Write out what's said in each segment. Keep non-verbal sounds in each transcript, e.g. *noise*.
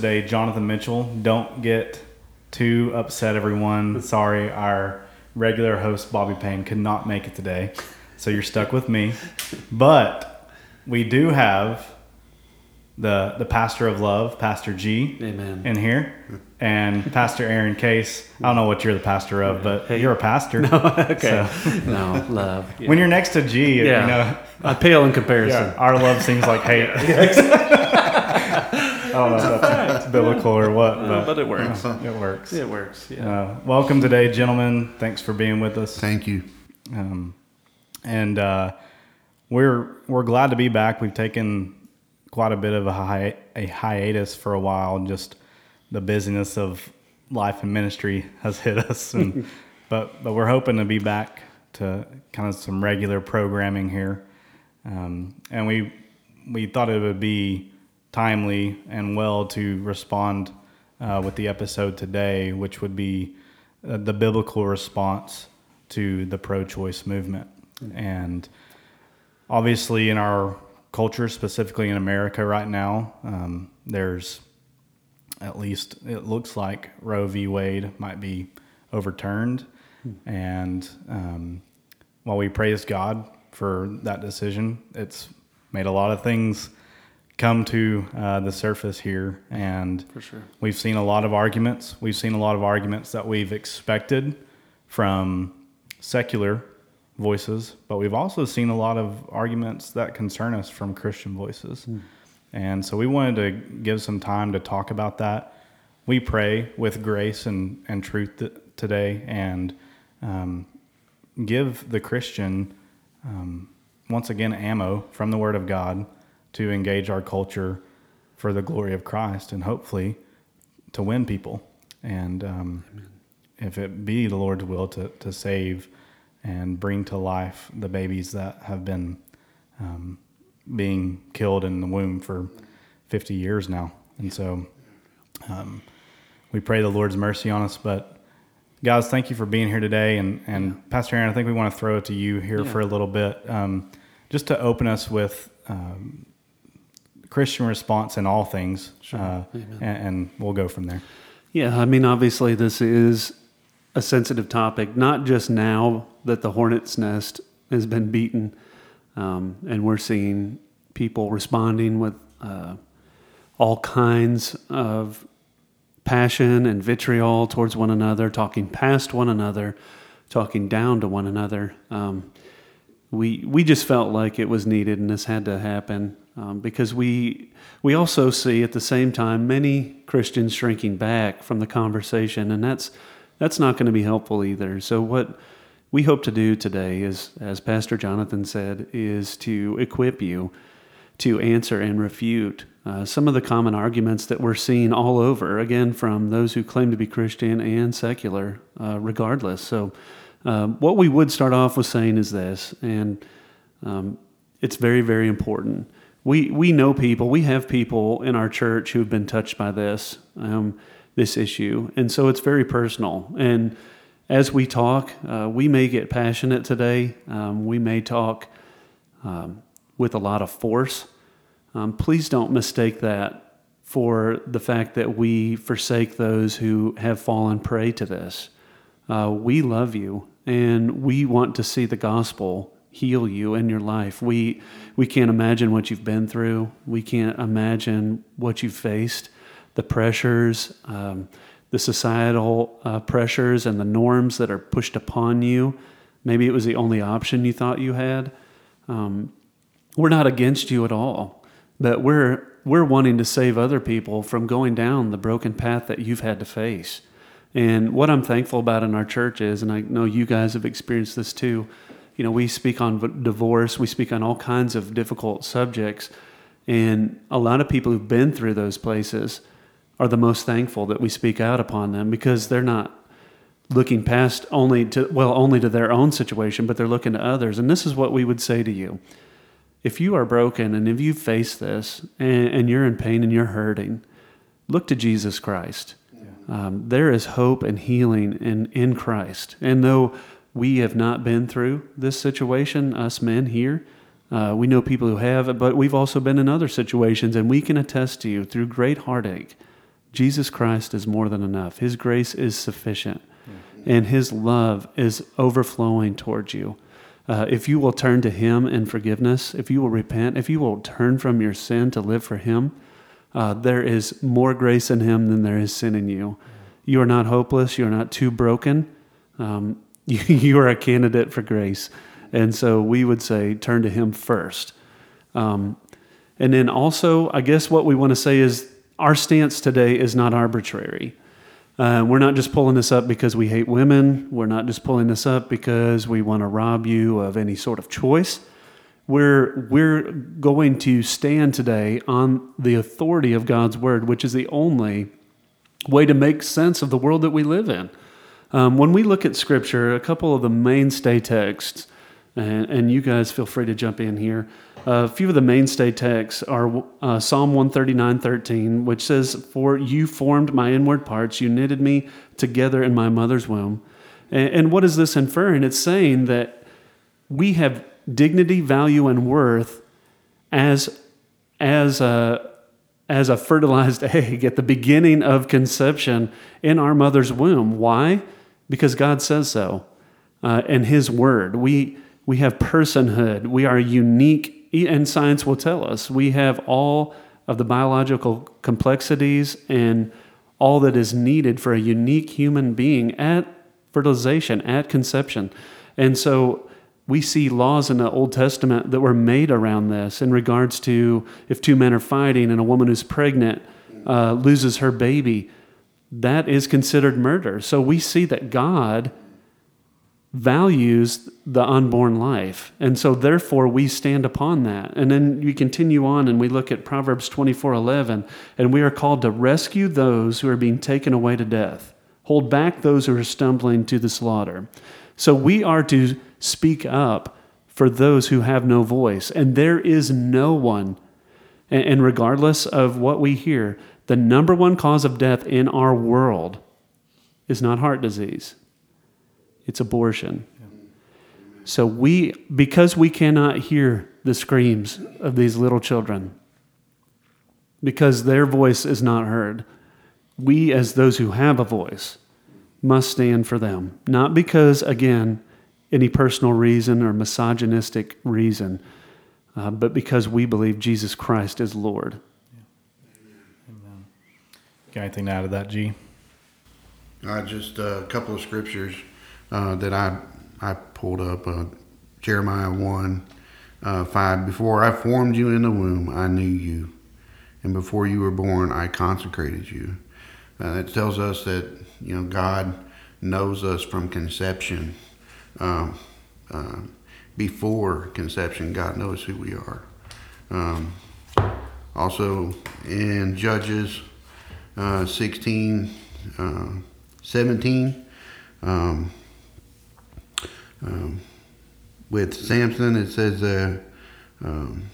Today, Jonathan Mitchell. Don't get too upset, everyone. Sorry, our regular host, Bobby Payne, could not make it today. So you're stuck with me. But we do have the, the pastor of love, Pastor G, Amen. in here, and Pastor Aaron Case. I don't know what you're the pastor of, but Hey. you're a pastor. *laughs* okay. So, No, love. Yeah. when you're next to G, Yeah. you know, I pale in comparison. yeah, our love seems like hate. *laughs* *laughs* I don't know that's biblical or what, Uh, but, but it works. it works. It works. Yeah. Uh, welcome today, gentlemen. Thanks for being with us. Thank you. Um, and uh, we're we're glad to be back. We've taken quite a bit of a, hi- a hiatus for a while. Just the busyness of life and ministry has hit us, *laughs* and but but we're hoping to be back to kind of some regular programming here. Um, and we we thought it would be timely and well to respond uh, with the episode today, which would be uh, the biblical response to the pro-choice movement. And obviously, in our culture, specifically in America right now, um, there's at least it looks like Roe v. Wade might be overturned. And um, while we praise God for that decision, it's made a lot of things come to uh, the surface here. And For sure. we've seen a lot of arguments. We've seen a lot of arguments that we've expected from secular voices, but we've also seen a lot of arguments that concern us from Christian voices. And so we wanted to give some time to talk about that. We pray with grace and, and truth th- today and um, give the Christian, um, once again, ammo from the Word of God to engage our culture for the glory of Christ and hopefully to win people. And um, if it be the Lord's will to, to save and bring to life the babies that have been um, being killed in the womb for 50 years now. And so um, we pray the Lord's mercy on us. But guys, thank you for being here today. And, and Pastor Aaron, I think we want to throw it to you here Yeah. for a little bit, um, just to open us with um, Christian response in all things. Uh, and, and we'll go from there. Yeah. I mean, obviously, this is a sensitive topic, not just now that the hornet's nest has been beaten, um, and we're seeing people responding with uh, all kinds of passion and vitriol towards one another, talking past one another, talking down to one another. Um, we we just felt like it was needed and this had to happen um, because we we also see at the same time many Christians shrinking back from the conversation and that's that's not going to be helpful either. So what we hope to do today is as Pastor Jonathan said is to equip you to answer and refute uh, some of the common arguments that we're seeing all over, again, from those who claim to be Christian and secular, uh, regardless. So, um, what we would start off with saying is this, and um, it's very, very important. We, we know people, we have people in our church who've been touched by this, um, this issue, and so it's very personal. And as we talk, uh, we may get passionate today, um, we may talk um, with a lot of force. Um, please don't mistake that for the fact that we forsake those who have fallen prey to this. Uh, we love you and we want to see the gospel heal you in your life. We, we can't imagine what you've been through, we can't imagine what you've faced, the pressures, um, the societal uh, pressures, and the norms that are pushed upon you. Maybe it was the only option you thought you had. Um, we're not against you at all, but we're we're wanting to save other people from going down the broken path that you've had to face. And what I'm thankful about in our church is, and I know you guys have experienced this too, you know, we speak on v- divorce, we speak on all kinds of difficult subjects. And a lot of people who've been through those places are the most thankful that we speak out upon them because they're not looking past only to, well, only to their own situation, but they're looking to others. And this is what we would say to you. If you are broken and if you face this and, and you're in pain and you're hurting, look to Jesus Christ. Um, there is hope and healing in, in Christ. And though we have not been through this situation, us men here, uh, we know people who have, but we've also been in other situations, and we can attest to you through great heartache. Jesus Christ is more than enough. His grace is sufficient, mm-hmm. and His love is overflowing towards you. Uh, if you will turn to Him in forgiveness, if you will repent, if you will turn from your sin to live for Him, uh, there is more grace in Him than there is sin in you. You are not hopeless. You are not too broken. Um, *laughs* you, are a candidate for grace. And so we would say turn to Him first. Um, and then also, I guess what we want to say is our stance today is not arbitrary. Uh, we're not just pulling this up because we hate women. We're not just pulling this up because we want to rob you of any sort of choice. We're, we're going to stand today on the authority of God's word, which is the only way to make sense of the world that we live in. Um, when we look at scripture, a couple of the mainstay texts, and, and you guys feel free to jump in here. Uh, a few of the mainstay texts are uh, Psalm 139:13, which says, "For you formed my inward parts; you knitted me together in my mother's womb." And, and what is this inferring? It's saying that we have dignity, value, and worth as as a as a fertilized *laughs* egg at the beginning of conception in our mother's womb. Why? Because God says so, uh, and His Word. We we have personhood. We are unique, and science will tell us we have all of the biological complexities and all that is needed for a unique human being at fertilization, at conception. And so we see laws in the Old Testament that were made around this in regards to if two men are fighting and a woman who's pregnant uh, loses her baby, that is considered murder. So we see that God values the unborn life. And so therefore we stand upon that. And then we continue on and we look at Proverbs 24:11 and we are called to rescue those who are being taken away to death. Hold back those who are stumbling to the slaughter. So we are to speak up for those who have no voice. And there is no one, and regardless of what we hear, the number one cause of death in our world is not heart disease, it's abortion. So we, because we cannot hear the screams of these little children, because their voice is not heard, we, as those who have a voice, must stand for them. Not because, again, any personal reason or misogynistic reason, uh, but because we believe Jesus Christ is Lord. Got anything out of that, G? Uh, just a couple of scriptures uh, that I I pulled up. Uh, Jeremiah 1 uh, 5. Before I formed you in the womb, I knew you. And before you were born, I consecrated you. Uh, it tells us that you know God knows us from conception. Um, uh, before conception, God knows who we are. Um, also in Judges uh, 16, uh, 17, um, um, with Samson, it says, uh, um,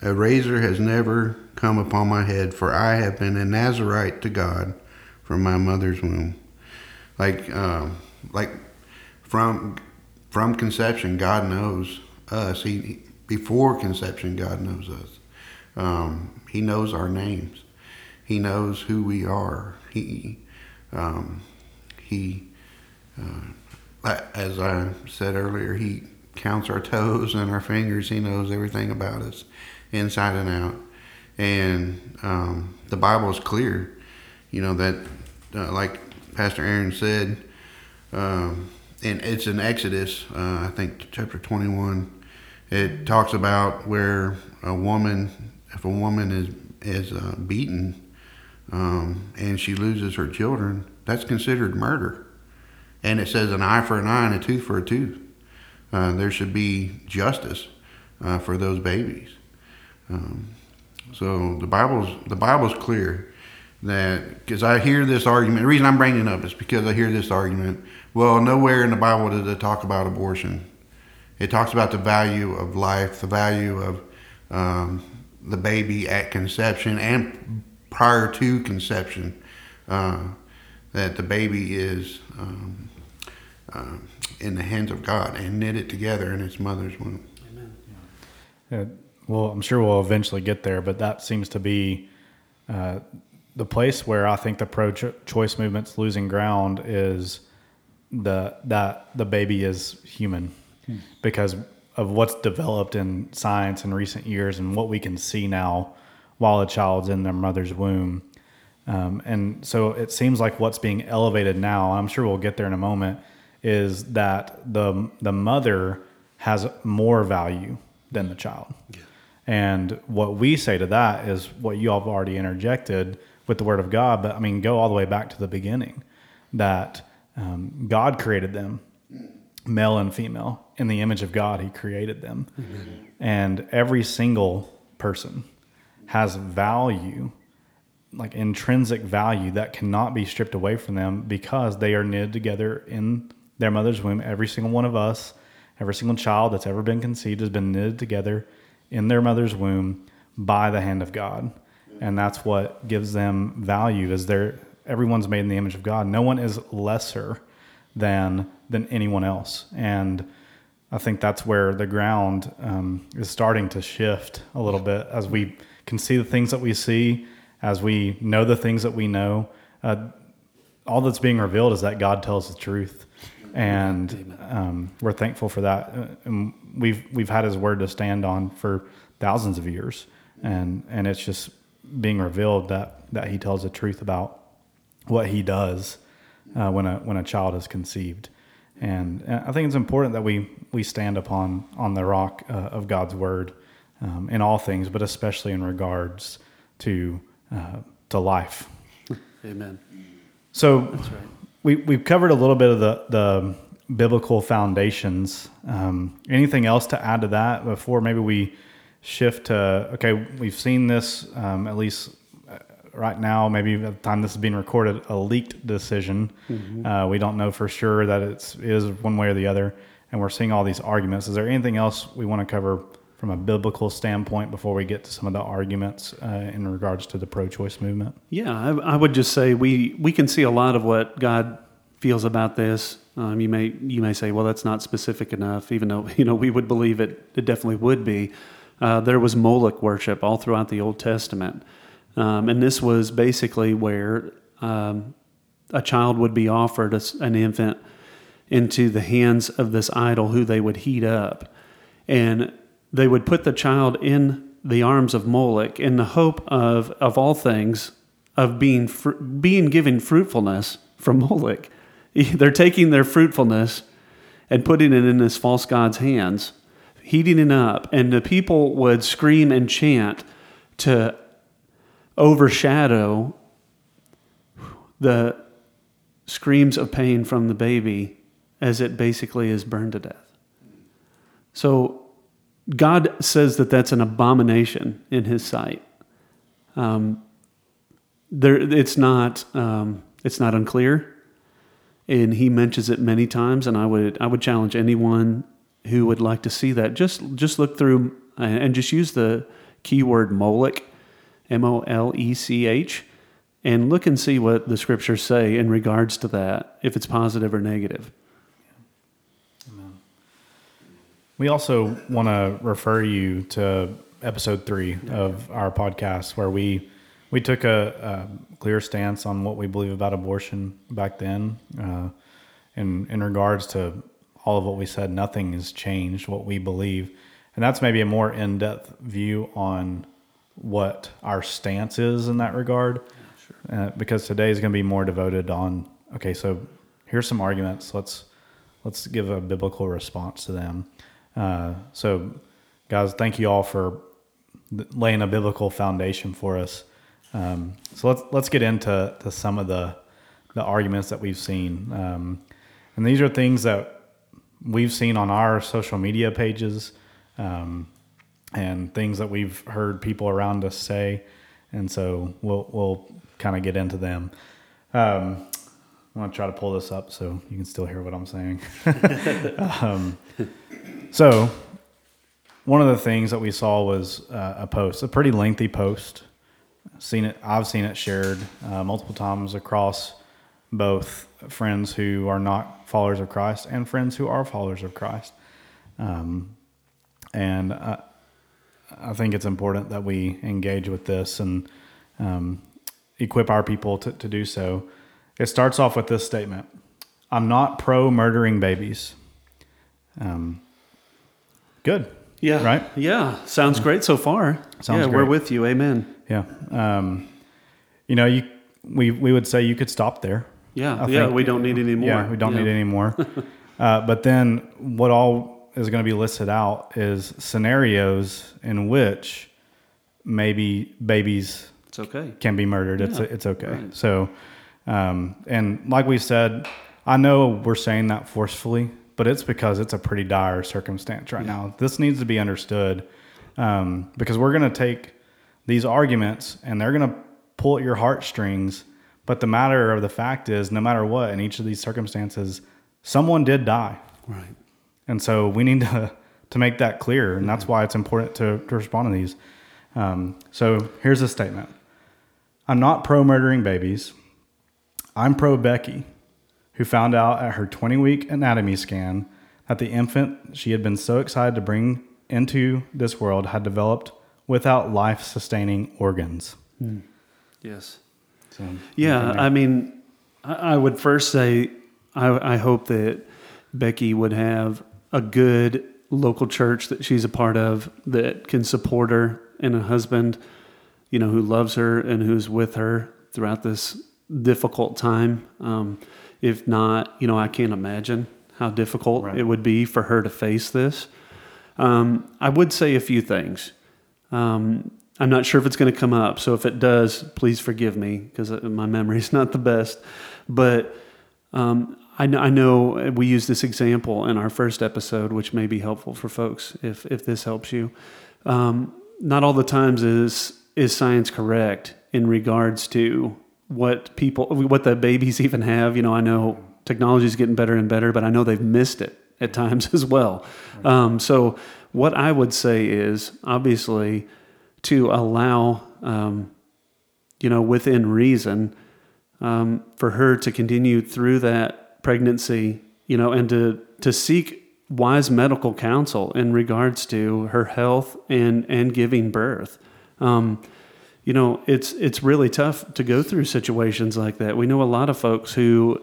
A razor has never come upon my head, for I have been a Nazarite to God from my mother's womb. Like, uh, like from from conception, God knows us. He before conception, God knows us. Um, he knows our names. He knows who we are. He um, he. Uh, as I said earlier, he counts our toes and our fingers. He knows everything about us, inside and out. And um, the Bible is clear, you know that uh, like Pastor Aaron said, um, and it's in Exodus, uh, I think chapter 21. It talks about where a woman, if a woman is is uh, beaten um, and she loses her children, that's considered murder. And it says an eye for an eye and a tooth for a tooth. Uh, there should be justice uh, for those babies. Um, so the Bible's the Bible's clear that because I hear this argument. The reason I'm bringing it up is because I hear this argument. Well, nowhere in the Bible does it talk about abortion. It talks about the value of life, the value of um, the baby at conception and prior to conception. Uh, that the baby is um, uh, in the hands of God and knitted together in its mother's womb. Uh, well, I'm sure we'll eventually get there, but that seems to be uh, the place where I think the pro-choice movement's losing ground is the that the baby is human hmm. because of what's developed in science in recent years and what we can see now while a child's in their mother's womb. Um, and so it seems like what's being elevated now, I'm sure we'll get there in a moment, is that the the mother has more value than the child. Yeah. And what we say to that is what you all have already interjected with the Word of God. But I mean, go all the way back to the beginning that um, God created them, male and female, in the image of God. He created them, mm-hmm. and every single person has value like intrinsic value that cannot be stripped away from them because they are knitted together in their mother's womb. Every single one of us, every single child that's ever been conceived has been knitted together in their mother's womb by the hand of God. And that's what gives them value is they're everyone's made in the image of God. No one is lesser than than anyone else. And I think that's where the ground um, is starting to shift a little bit as we can see the things that we see as we know the things that we know, uh, all that's being revealed is that God tells the truth, and um, we're thankful for that. Uh, and we've we've had His word to stand on for thousands of years, and and it's just being revealed that that He tells the truth about what He does uh, when a when a child is conceived. And, and I think it's important that we we stand upon on the rock uh, of God's word um, in all things, but especially in regards to uh, to life. *laughs* Amen. So right. we we've covered a little bit of the the biblical foundations. Um, anything else to add to that before maybe we shift to okay? We've seen this um, at least uh, right now. Maybe at the time this is being recorded, a leaked decision. Mm-hmm. Uh, we don't know for sure that it's is one way or the other, and we're seeing all these arguments. Is there anything else we want to cover from a biblical standpoint before we get to some of the arguments uh, in regards to the pro-choice movement? Yeah, I, I, would just say we we can see a lot of what God feels about this. Um, you may you may say, well, that's not specific enough, even though *laughs* you know we would believe it. It definitely would be. Uh, there was Molech worship all throughout the Old Testament, um, and this was basically where um, a child would be offered, a, an infant, into the hands of this idol who they would heat up, and they would put the child in the arms of Molech in the hope of, of all things, of being, fr- being given fruitfulness from Molech. *laughs* They're taking their fruitfulness and putting it in this false god's hands, heating it up, and the people would scream and chant to overshadow the screams of pain from the baby as it basically is burned to death. So God says that that's an abomination in His sight. Um, there, it's not. Um, it's not unclear, and He mentions it many times. And I would, I would challenge anyone who would like to see that just, just look through and just use the keyword Molech, M O L E C H, and look and see what the scriptures say in regards to that, if it's positive or negative. We also want to refer you to episode three of our podcast, where we we took a, a clear stance on what we believe about abortion back then. Uh, in in regards to all of what we said, nothing has changed what we believe, and that's maybe a more in depth view on what our stance is in that regard. Sure. Uh, because today is going to be more devoted on okay, so here's some arguments. Let's let's give a biblical response to them. Uh, so, guys, thank you all for laying a biblical foundation for us. Um, so let's let's get into to some of the the arguments that we've seen. Um, and these are things that we've seen on our social media pages um, and things that we've heard people around us say. And so we'll, we'll kind of get into them. Um, I'm to try to pull this up so you can still hear what I'm saying. *laughs* so, one of the things that we saw was uh, a post, a pretty lengthy post. Seen it, I've seen it shared uh, multiple times across both friends who are not followers of Christ and friends who are followers of Christ. Um, and I, I, think it's important that we engage with this and um, equip our people to, to do so. It starts off with this statement I'm not pro murdering babies. Um, good. Yeah. Right? Yeah. Sounds great so far. Sounds yeah, great. we're with you. Amen. Yeah. Um, you know, you we we would say you could stop there. Yeah. I yeah. think- We don't need any more. Yeah, we don't Yeah. need any more. *laughs* uh, but then what all is going to be listed out is scenarios in which maybe babies It's okay. can be murdered. It's it's okay. right. So, um, and like we said, I know we're saying that forcefully, but it's because it's a pretty dire circumstance right now. This needs to be understood um, because we're going to take these arguments and they're going to pull at your heartstrings. But the matter of the fact is, no matter what, in each of these circumstances, someone did die. Right. And so we need to to make that clear, and that's why it's important to, to respond to these. Um, so here's a statement: I'm not pro murdering babies. I'm pro Becky, who found out at her 20 week anatomy scan that the infant she had been so excited to bring into this world had developed without life sustaining organs. Yes. So, Yeah, I mean, I, I would first say I, I hope that Becky would have a good local church that she's a part of that can support her and a husband, you know, who loves her and who's with her throughout this difficult time. Um, if not, you know, I can't imagine how difficult Right. it would be for her to face this. Um, I would say a few things. Um, I'm not sure if it's going to come up, so if it does, please forgive me because my memory is *laughs* not the best. But um, I, know, I know we used this example in our first episode, which may be helpful for folks if if this helps you. Um, not all the times is is science correct in regards to what people what the babies *laughs* even have. You know, I know technology is getting better and better, but I know they've missed it at times *laughs* as well. Um, so what I would say is obviously to allow, um, you know, within reason, um, for her to continue through that pregnancy, you know, and to to seek wise medical counsel in regards to her health and and giving birth. Um, you know, it's it's really tough to go through situations like that. We know a lot of folks who,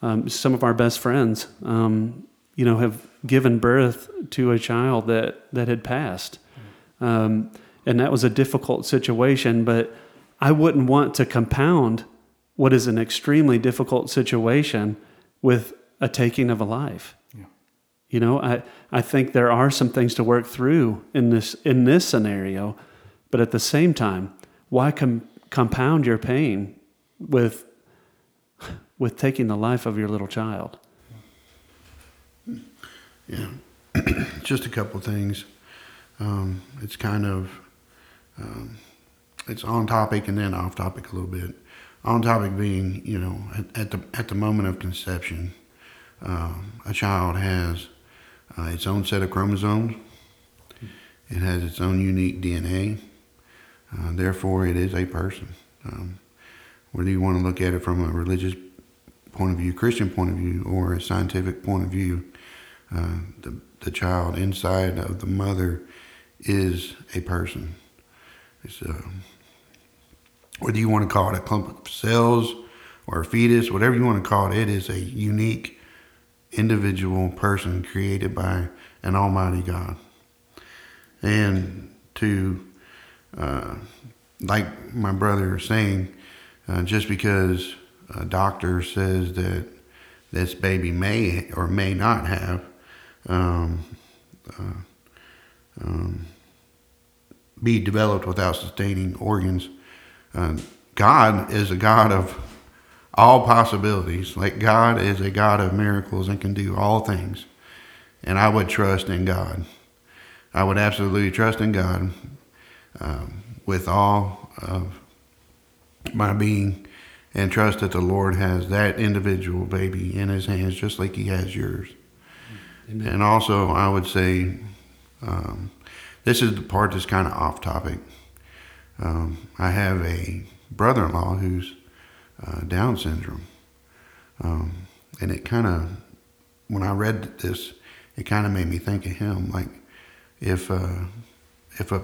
um, some of our best friends, um, you know, have given birth to a child that that had passed, um, and that was a difficult situation. But I wouldn't want to compound what is an extremely difficult situation with a taking of a life. Yeah. You know, I, I think there are some things to work through in this in this scenario, but at the same time, why com- compound your pain with with taking the life of your little child? Yeah, *clears throat* just a couple things. Um, it's kind of um, it's on topic and then off topic a little bit. On topic being, you know, at, at the at the moment of conception, um, a child has uh, its own set of chromosomes. It has its own unique DNA. Uh, therefore, it is a person. Um, whether you want to look at it from a religious point of view, Christian point of view, or a scientific point of view, uh, the, the child inside of the mother is a person. It's uh, whether you want to call it a clump of cells or a fetus, whatever you want to call it, it is a unique individual person created by an Almighty God. And to, uh, like my brother is saying, uh, just because a doctor says that this baby may or may not have um, uh, um, be developed without sustaining organs. Uh, God is a God of all possibilities. Like God is a God of miracles and can do all things. And I would trust in God. I would absolutely trust in God um, with all of my being and trust that the Lord has that individual baby in his hands just like he has yours. Amen. And also, I would say um, this is the part that's kind of off topic. Um, I have a brother in law who's uh, Down syndrome. Um, and it kind of, when I read this, it kind of made me think of him. Like, if uh, if a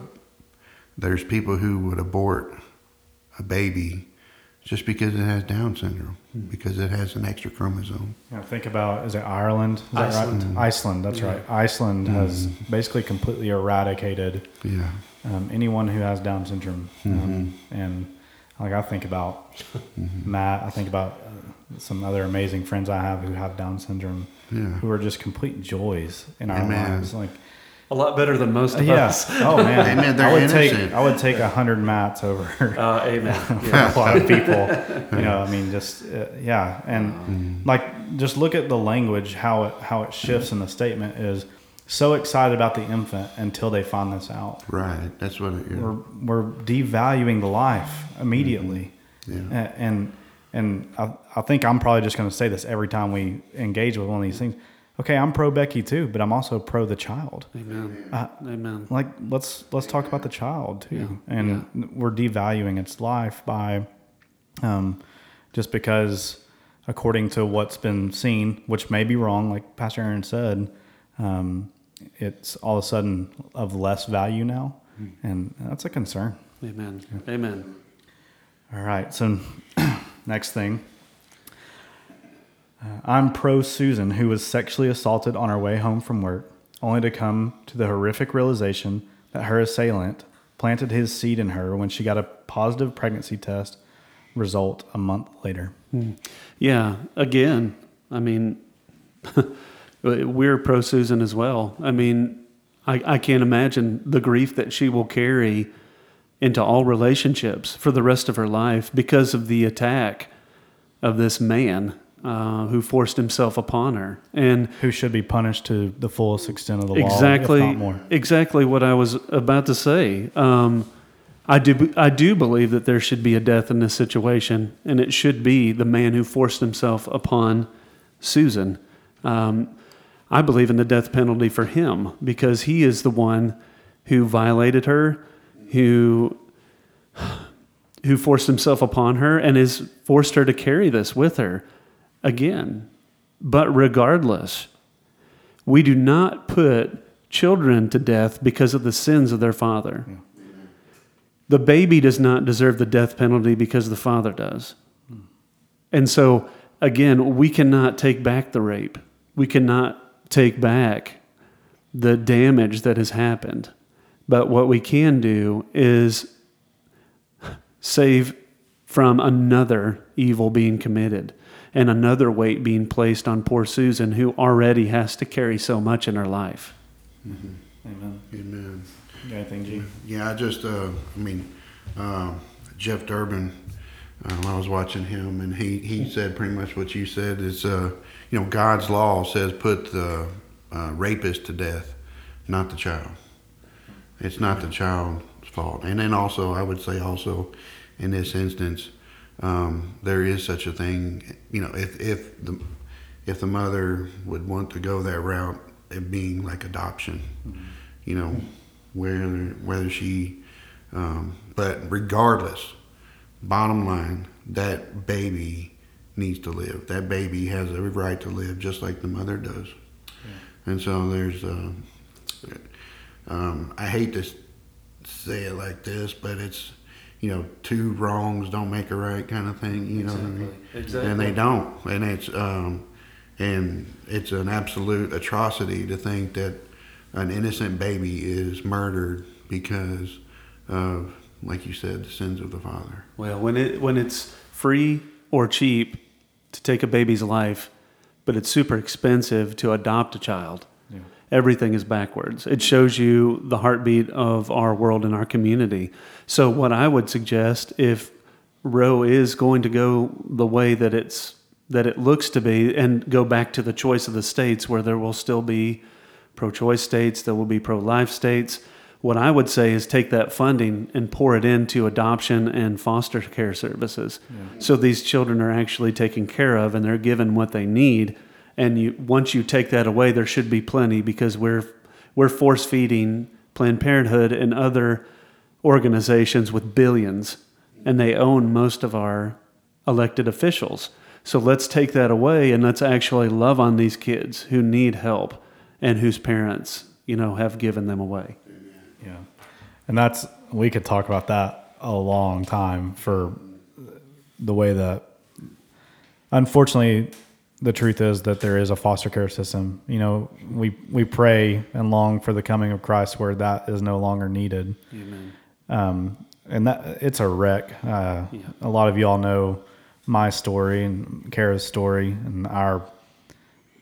there's people who would abort a baby just because it has Down syndrome, hmm. because it has an extra chromosome. Yeah, think about is it Ireland? Is Iceland. That right? Iceland, that's yeah. right. Iceland mm has basically completely eradicated yeah. um, anyone who has Down syndrome. Mm-hmm. Um, and like I think about *laughs* mm-hmm. Matt, I think about uh, some other amazing friends I have who have Down syndrome, yeah. who are just complete joys in our Amen. lives. Like a lot better than most of yeah. us. Oh man, amen. They're I would innocent. take I would take a hundred Matts over. *laughs* Uh, amen. Yeah. a lot of people. You know, I *laughs* mean, just uh, yeah, and mm. like just look at the language how it how it shifts in the statement is so excited about the infant until they find this out. Right. That's what it, yeah. we're we're devaluing the life immediately. Mm-hmm. Yeah. And and I, I think I'm probably just going to say this every time we engage with one of these things. Okay, I'm pro Becky too, but I'm also pro the child. Amen. Uh, Amen. Like let's let's talk about the child too, yeah. and yeah. we're devaluing its life by, um, just because according to what's been seen, which may be wrong, like Pastor Aaron said, um, it's all of a sudden of less value now, mm. and that's a concern. Amen. Yeah. Amen. All right. So, *clears throat* next thing. Uh, I'm pro Susan, who was sexually assaulted on her way home from work, only to come to the horrific realization that her assailant planted his seed in her when she got a positive pregnancy test result a month later. Hmm. Yeah. Again, I mean, *laughs* we're pro Susan as well. I mean, I, I can't imagine the grief that she will carry into all relationships for the rest of her life because of the attack of this man uh, who forced himself upon her, and who should be punished to the fullest extent of the exactly, law, more. Exactly what I was about to say. Um, I do, I do believe that there should be a death in this situation, and it should be the man who forced himself upon Susan. Um, I believe in the death penalty for him because he is the one who violated her, who who forced himself upon her and has forced her to carry this with her again. But regardless, we do not put children to death because of the sins of their father. Yeah. The baby does not deserve the death penalty because the father does. Hmm. And so, again, we cannot take back the rape. We cannot take back the damage that has happened. But what we can do is save from another evil being committed and another weight being placed on poor Susan, who already has to carry so much in her life. Mm-hmm. Amen. Amen. You got anything, G? Yeah, I just, uh, I mean, uh, Jeff Durbin, um, I was watching him, and he, he said pretty much what you said is, uh, you know, God's law says put the uh, rapist to death, not the child. It's not the child's fault. And then also, I would say also, in this instance, um, there is such a thing. You know, if if the if the mother would want to go that route, it being like adoption. Mm-hmm. You know, whether whether she, um, but regardless, bottom line, that baby needs to live. That baby has every right to live just like the mother does. Yeah. And so there's, uh, um, I hate to say it like this, but it's, you know, two wrongs don't make a right kind of thing, you know exactly. what I mean? Exactly. And they don't. And it's, um, and it's an absolute atrocity to think that an innocent baby is murdered because of, like you said, the sins of the father. Well, when it when it's free or cheap to take a baby's life, but it's super expensive to adopt a child. Yeah. Everything is backwards. It shows you the heartbeat of our world and our community. So, what I would suggest if Roe is going to go the way that it's that it looks to be, and go back to the choice of the states where there will still be pro-choice states, there will be pro-life states. What I would say is take that funding and pour it into adoption and foster care services, so these children are actually taken care of and they're given what they need. And you, once you take that away, there should be plenty because we're we're force feeding Planned Parenthood and other organizations with billions, and they own most of our elected officials. So let's take that away and let's actually love on these kids who need help and whose parents, you know, have given them away. Yeah. And that's, we could talk about that a long time for the way that, unfortunately, the truth is that there is a foster care system. You know, we, we pray and long for the coming of Christ where that is no longer needed. Amen. Um, and that it's a wreck. Uh, A lot of y'all know my story and Kara's story and our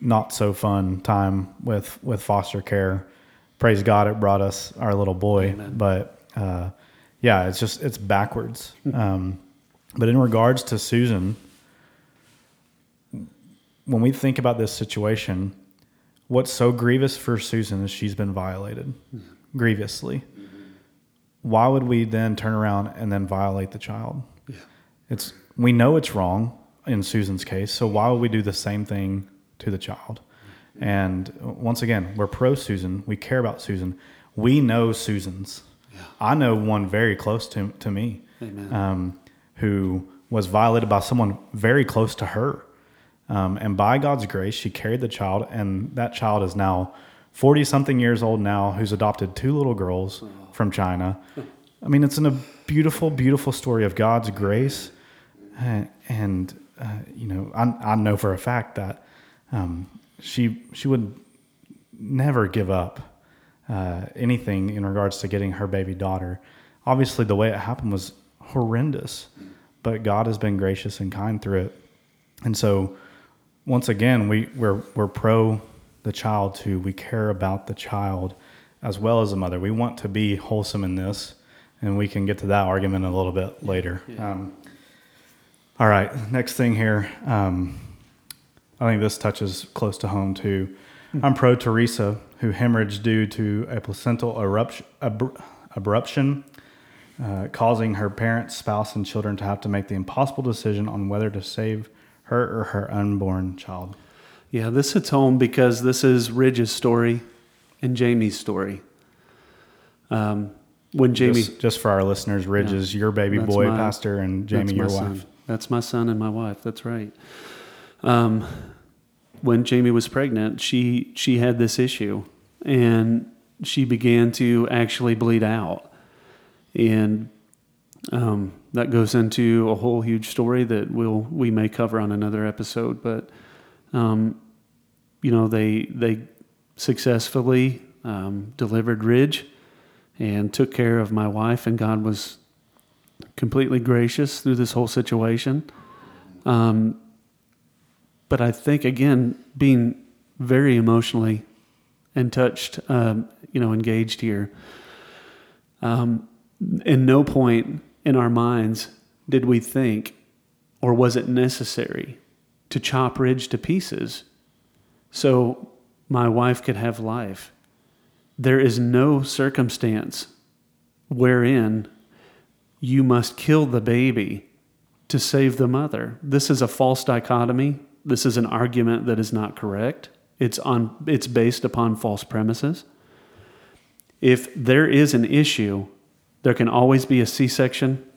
not so fun time with with foster care. Praise God, it brought us our little boy. But uh, yeah, it's just it's backwards. *laughs* um, but in regards to Susan, when we think about this situation, what's so grievous for Susan is she's been violated grievously. Why would we then turn around and then violate the child? Yeah. It's we know it's wrong in Susan's case, so why would we do the same thing to the child? And once again, we're pro Susan. We care about Susan. We know Susan's. I know one very close to to me, Amen. um, who was violated by someone very close to her. Um, and by God's grace, she carried the child, and that child is now 40 something years old now, who's adopted two little girls from China. I mean, it's in a beautiful, beautiful story of God's grace. And, uh, you know, I, I know for a fact that um, she, she would never give up uh, anything in regards to getting her baby daughter. Obviously, the way it happened was horrendous, but God has been gracious and kind through it. And so, once again, we, we're, we're pro the child too. We care about the child as well as the mother. We want to be wholesome in this, and we can get to that argument a little bit later. Um, all right, next thing here. Um, I think this touches close to home too. I'm pro Teresa, who hemorrhaged due to a placental eruption, abru- abruption, uh, causing her parents, spouse, and children to have to make the impossible decision on whether to save her or her unborn child. Yeah, this hits home because this is Ridge's story and Jamie's story. Um, when Jamie, Just, just for our listeners, Ridge Yeah. is your baby boy, my- Pastor, and Jamie, your son. wife. That's my son and my wife. That's right. Um, when Jamie was pregnant, she she had this issue, and she began to actually bleed out, and um, that goes into a whole huge story that we'll we may cover on another episode. But um, you know, they they successfully um, delivered Ridge and took care of my wife, and God was completely gracious through this whole situation. Um, but I think again, being very emotionally and touched, um, you know, engaged here. Um, in no point in our minds did we think, or was it necessary, to chop Ridge to pieces so my wife could have life. There is no circumstance wherein you must kill the baby to save the mother. This is a false dichotomy. This is an argument that is not correct. It's on it's based upon false premises. If there is an issue, there can always be a C-section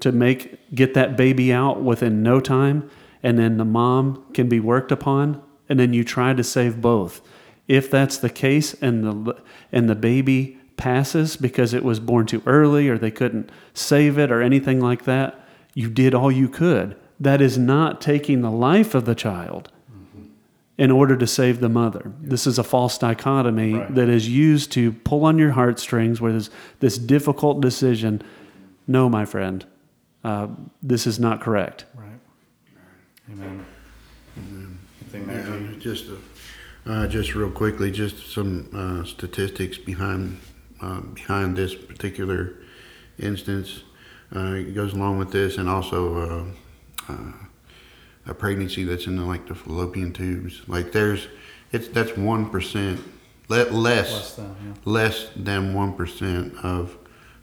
to make get that baby out within no time and then the mom can be worked upon and then you try to save both. If that's the case and the and the baby passes because it was born too early or they couldn't save it or anything like that, you did all you could. That is not taking the life of the child in order to save the mother. This is a false dichotomy Right. that is used to pull on your heartstrings where there's this difficult decision. No, my friend, uh, this is not correct. Right. Amen. Anything there, Yeah, just, uh, uh, just real quickly, just some uh, statistics behind uh, behind this particular instance. uh, it goes along with this, and also uh, uh, a pregnancy that's in the, like the fallopian tubes. Like there's, it's that's one percent less Less than, yeah. less than one percent of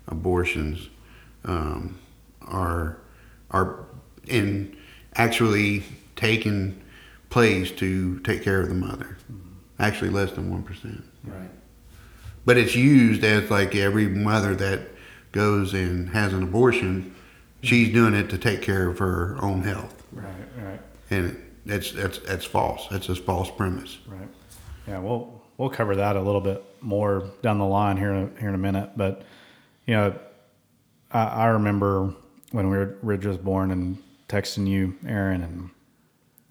abortions um, are are in actually taking place to take care of the mother. Actually, less than one percent. Right. But it's used as like every mother that goes and has an abortion, she's doing it to take care of her own health, Right, right, and that's that's that's false. That's a false premise. right. Yeah, we'll we'll cover that a little bit more down the line here in a, here in a minute. But you know, I, I remember when we were Ridge was born and texting you, Aaron, and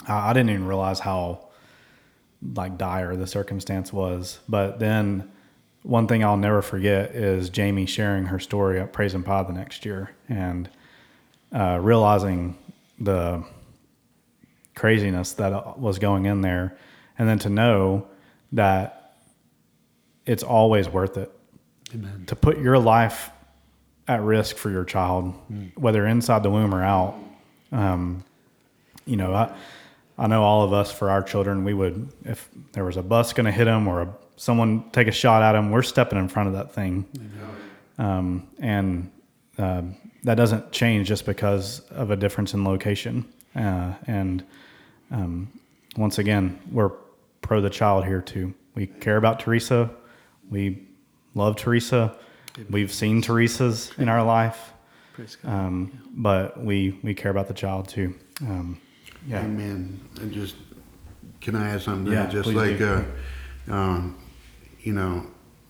I, I didn't even realize how like dire the circumstance was. But then one thing I'll never forget is Jamie sharing her story at Praise and Pod the next year and uh, realizing the craziness that was going in there. And then to know that it's always worth it Amen. to put your life at risk for your child, whether inside the womb or out. Um, you know, I, I know all of us for our children, we would, if there was a bus going to hit them or a, someone take a shot at them, we're stepping in front of that thing. Um, and uh, that doesn't change just because of a difference in location. Uh, and um, once again, we're pro the child here too. We care about Teresa. We love Teresa. We've seen Teresa's in our life, Praise God. um, but we we care about the child too. Um, yeah, Amen. And just can I add something? Yeah, just please like do. uh, um, you know,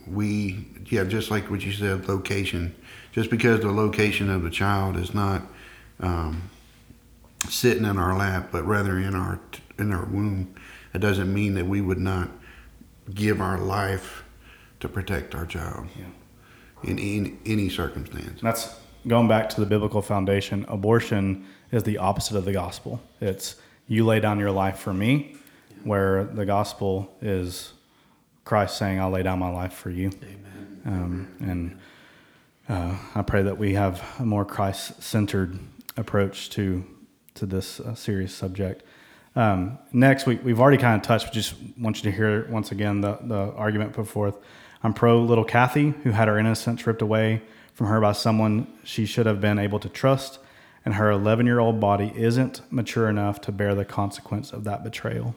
we yeah, just like what you said, location. Just because the location of the child is not um, sitting in our lap, but rather in our in our womb, it doesn't mean that we would not give our life to protect our child Yeah. in, in any circumstance. that's going back to the biblical foundation. Abortion is the opposite of the gospel. It's you lay down your life for me, where the gospel is Christ saying, "I'll lay down my life for you." Amen. Um, and uh, I pray that we have a more Christ-centered approach to to this uh, serious subject. Um, next, we, we've already kind of touched, but just want you to hear once again the, the argument put forth. I'm pro little Kathy, who had her innocence ripped away from her by someone she should have been able to trust, and her 11 year old body isn't mature enough to bear the consequence of that betrayal.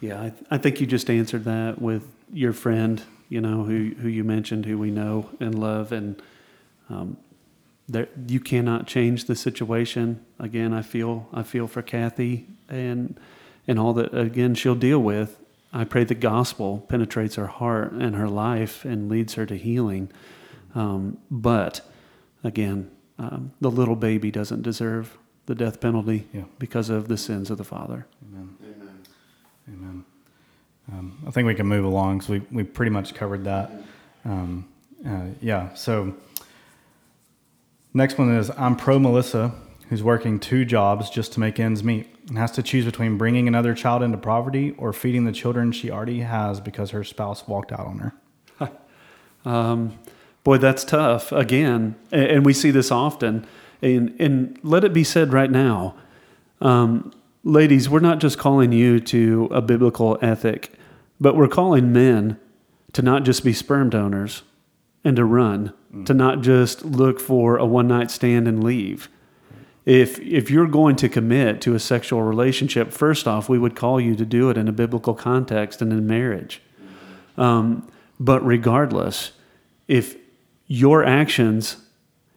Yeah, I, I think you just answered that with your friend, you know, who, who you mentioned, who we know and love. And um, there, you cannot change the situation. Again, I feel I feel for Kathy and and all that again she'll deal with. I pray the gospel penetrates her heart and her life and leads her to healing. Um, but again, um, the little baby doesn't deserve the death penalty Yeah. because of the sins of the father. Amen. Amen. Um, I think we can move along because we, we pretty much covered that. Um, uh, yeah. So, next one is I'm pro Melissa, who's working two jobs just to make ends meet and has to choose between bringing another child into poverty or feeding the children she already has because her spouse walked out on her. *laughs* Um, boy, that's tough. Again, and we see this often. And, and let it be said right now, um, ladies, we're not just calling you to a biblical ethic, but we're calling men to not just be sperm donors and to run, to not just look for a one night stand and leave. If if you're going to commit to a sexual relationship, first off, we would call you to do it in a biblical context and in marriage. Um, but regardless, if your actions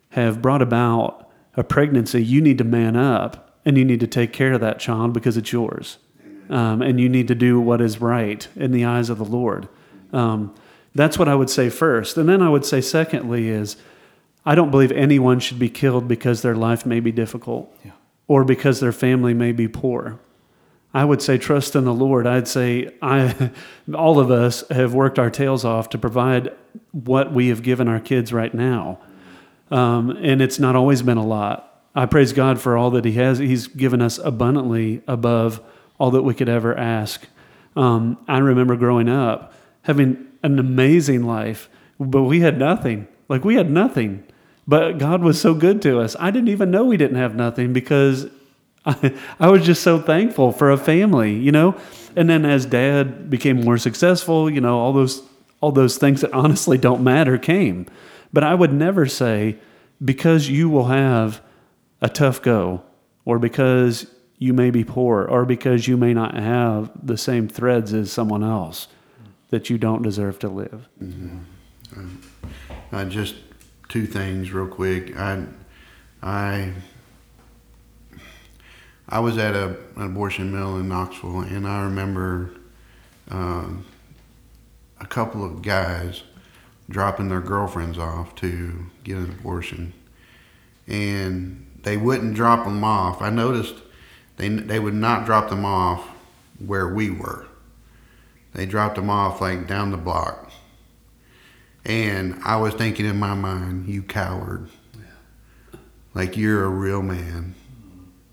have brought about a pregnancy, you need to man up and you need to take care of that child because it's yours. Um, and you need to do what is right in the eyes of the Lord. Um, that's what I would say first. And then I would say, secondly, is I don't believe anyone should be killed because their life may be difficult Yeah. or because their family may be poor. I would say trust in the Lord. I'd say I, *laughs* all of us have worked our tails off to provide what we have given our kids right now, um, and it's not always been a lot. I praise God for all that He has. He's given us abundantly above all that we could ever ask. Um, I remember growing up having an amazing life, but we had nothing. Like we had nothing. But God was so good to us. I didn't even know we didn't have nothing because I, *laughs* I was just so thankful for a family, you know? And then as dad became more successful, you know, all those all those things that honestly don't matter came. But I would never say because you will have a tough go or because you may be poor or because you may not have the same threads as someone else that you don't deserve to live. Uh, just two things real quick. I, I, I was at a, an abortion mill in Knoxville, and I remember um, a couple of guys dropping their girlfriends off to get an abortion, and they wouldn't drop them off. I noticed they they would not drop them off where we were. They dropped them off like down the block. And I was thinking in my mind, you coward. Like you're a real man.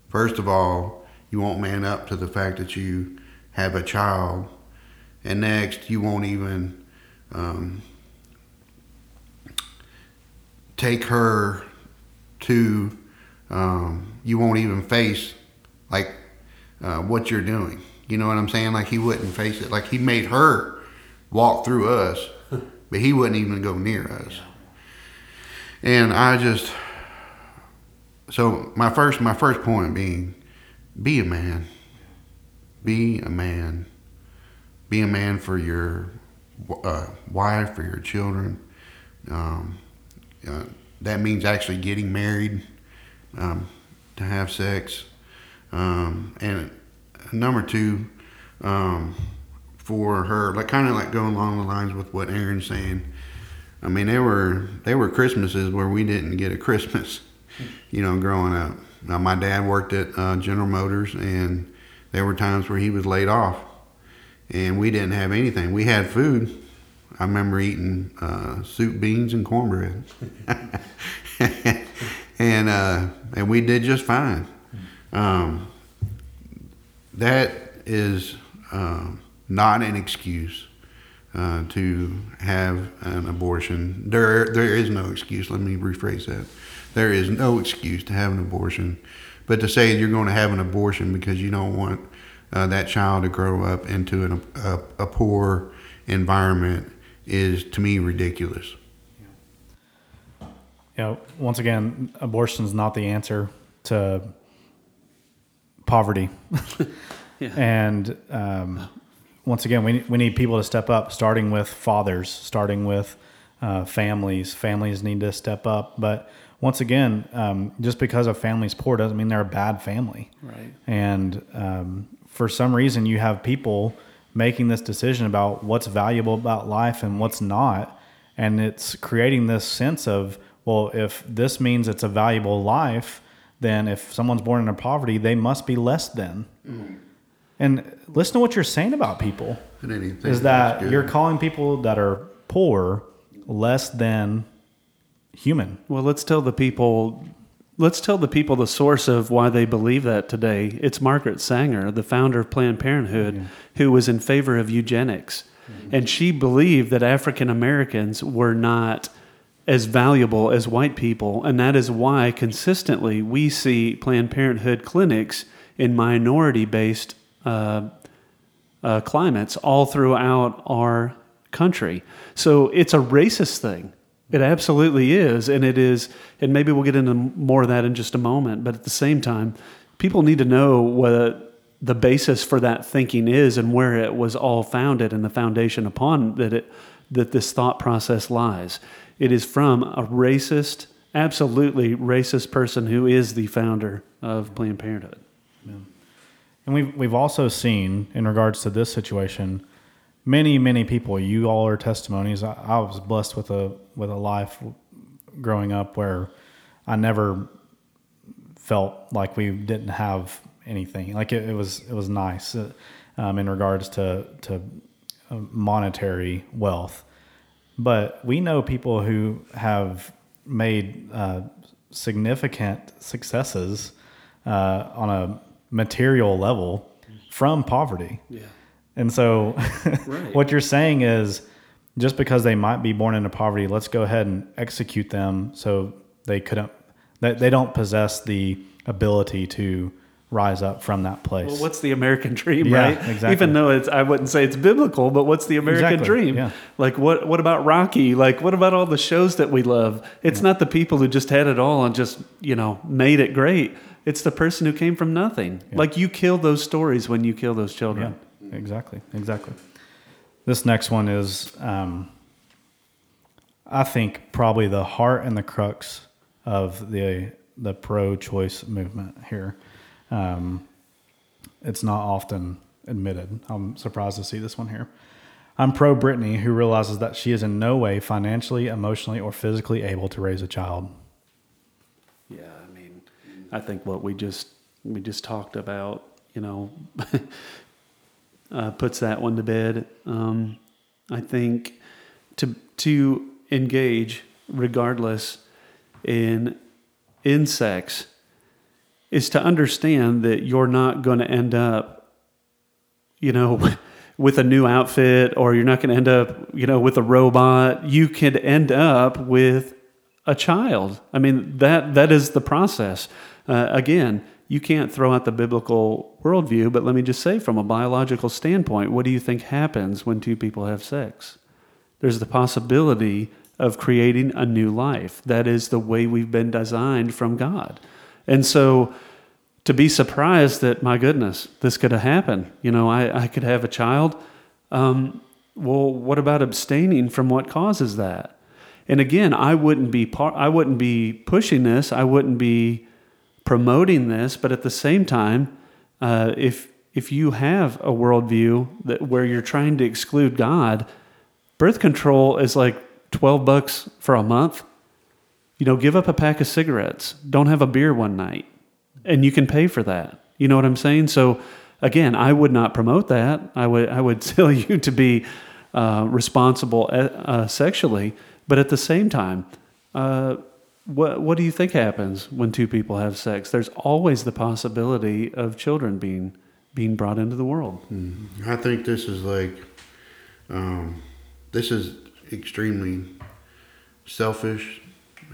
First of all, you won't man up to the fact that you have a child. And next, you won't even um, take her to, um, you won't even face like uh, what you're doing. You know what I'm saying? Like he wouldn't face it. Like he made her walk through us, *laughs* but he wouldn't even go near us. And I just so my first my first point being be a man. Be a man. Be a man for your uh, wife, for your children. Um, uh, that means actually getting married um, to have sex. Um, and number two, um, for her, like kind of like going along the lines with what Aaron's saying. I mean, there were there were Christmases where we didn't get a Christmas, you know, growing up. Now, my dad worked at uh, General Motors, and there were times where he was laid off, and we didn't have anything. We had food. I remember eating uh, soup, beans, and cornbread, *laughs* and uh, and we did just fine. Um, that is uh, not an excuse uh, to have an abortion. There, there is no excuse. Let me rephrase that. There is no excuse to have an abortion, but to say you're going to have an abortion because you don't want uh, that child to grow up into an, a, a poor environment is to me ridiculous. Know, once again, abortion is not the answer to poverty. *laughs* Yeah. And um, once again, we, we need people to step up, starting with fathers, starting with uh, families. Families need to step up. But once again, um, just because a family's poor doesn't mean they're a bad family. Right. And um, for some reason, you have people making this decision about what's valuable about life and what's not. And it's creating this sense of, well, if this means it's a valuable life, then if someone's born into poverty, they must be less than. And listen to what you're saying about people I didn't even think is that was that good. you're calling people that are poor less than human. Well, let's tell the people. Let's tell the people the source of why they believe that today. It's Margaret Sanger, the founder of Planned Parenthood, who was in favor of eugenics. Mm-hmm. And she believed that African Americans were not as valuable as white people. And that is why consistently we see Planned Parenthood clinics in minority based uh, uh, climates all throughout our country. So it's a racist thing. It absolutely is, and it is. And maybe we'll get into more of that in just a moment. But at the same time, people need to know what the basis for that thinking is and where it was all founded and the foundation upon that it that this thought process lies. It is from a racist, absolutely racist person who is the founder of Planned Parenthood. And we've, we've also seen, in regards to this situation, many, many people, you all are testimonies. I, I was blessed with a, with a life growing up where I never felt like we didn't have anything. Like it, it was, it was nice uh, um, in regards to, to uh, monetary wealth. But we know people who have made uh, significant successes uh, on a material level from poverty. Yeah. And so, *laughs* Right. what you're saying is just because they might be born into poverty, let's go ahead and execute them so they couldn't they, they don't possess the ability to rise up from that place. Well, what's the American *laughs* dream, Yeah, right? exactly. Even though it's, I wouldn't say it's biblical, but what's the American Exactly, dream? yeah. Like, what, what about Rocky? Like, what about all the shows that we love? It's not the people who just had it all and just, you know, made it great. It's the person who came from nothing. Like, you kill those stories when you kill those yeah, children. exactly, exactly. This next one is, um, I think, probably the heart and the crux of the the pro-choice movement here. Um, it's not often admitted. I'm surprised to see this one here. I'm pro Brittany, who realizes that she is in no way financially, emotionally, or physically able to raise a child. Yeah, I mean, I think what we just we just talked about, you know, *laughs* uh, puts that one to bed. Um, I think to to engage, regardless, in in sex, is to understand that you're not going to end up, you know. *laughs* With a new outfit, or you're not going to end up, you know, with a robot. You could end up with a child. I mean, that that is the process. Uh, again, you can't throw out the biblical worldview, but let me just say, from a biological standpoint, what do you think happens when two people have sex? There's the possibility of creating a new life. That is the way we've been designed from God. And so to be surprised that, my goodness, this could have happened, you know, I, I could have a child. Um, well, what about abstaining from what causes that? And again, I wouldn't be part, I wouldn't be pushing this. I wouldn't be promoting this. But at the same time, uh, if if you have a worldview that where you're trying to exclude God, birth control is like twelve bucks for a month. You know, give up a pack of cigarettes. Don't have a beer one night, and you can pay for that. You know what I'm saying? So, again, I would not promote that. I would I would *laughs* tell you to be uh, responsible uh, uh, sexually, but at the same time, uh, what what do you think happens when two people have sex? There's always the possibility of children being being brought into the world. I think this is like, um, this is extremely selfish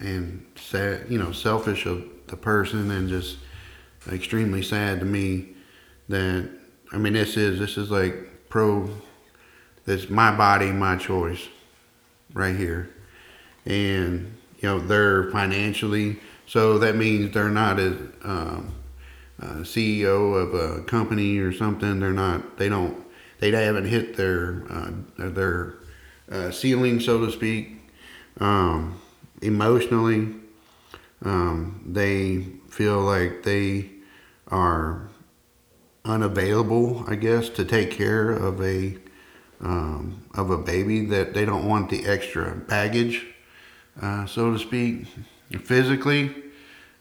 and sad, you know, selfish of the person and just extremely sad to me that, I mean, this is, this is like pro, this my body, my choice right here. And, you know, they're financially, so that means they're not a, um, CEO of a company or something. They're not. They don't. They haven't hit their uh, their uh, ceiling, so to speak. Um, emotionally, um, they feel like they are unavailable. I guess to take care of a um, of a baby that they don't want the extra baggage, uh, so to speak. Physically,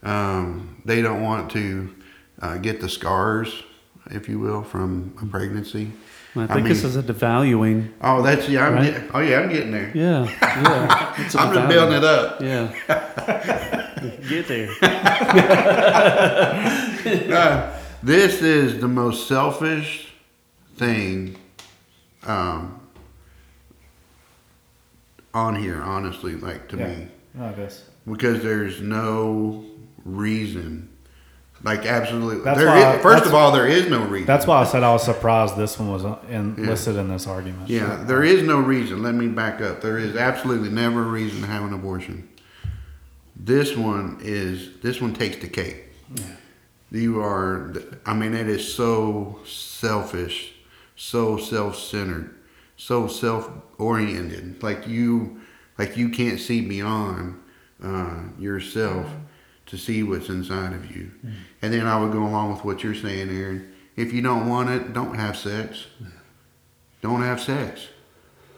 um, they don't want to uh, get the scars, if you will, from a pregnancy. I think this is a devaluing. Oh, that's yeah. I'm Right? get, oh yeah, I'm getting there. Yeah, yeah. *laughs* It's a I'm just building it up. Yeah. *laughs* Get there. *laughs* Uh, this is the most selfish thing um, on here, honestly. Like to me, No, it is. because there's no reason. Like absolutely, That's there why is- first of all, there is no reason. That's why I said I was surprised this one was in, Yeah. listed in this argument. Yeah, there is no reason. Let me back up. There is absolutely never a reason to have an abortion. This one is this one takes the cake. Yeah. You are, I mean, it is so selfish, so self-centered, so self-oriented. Like you, like you can't see beyond uh, yourself to see what's inside of you. And then I would go along with what you're saying, Aaron. If you don't want it, don't have sex don't have sex.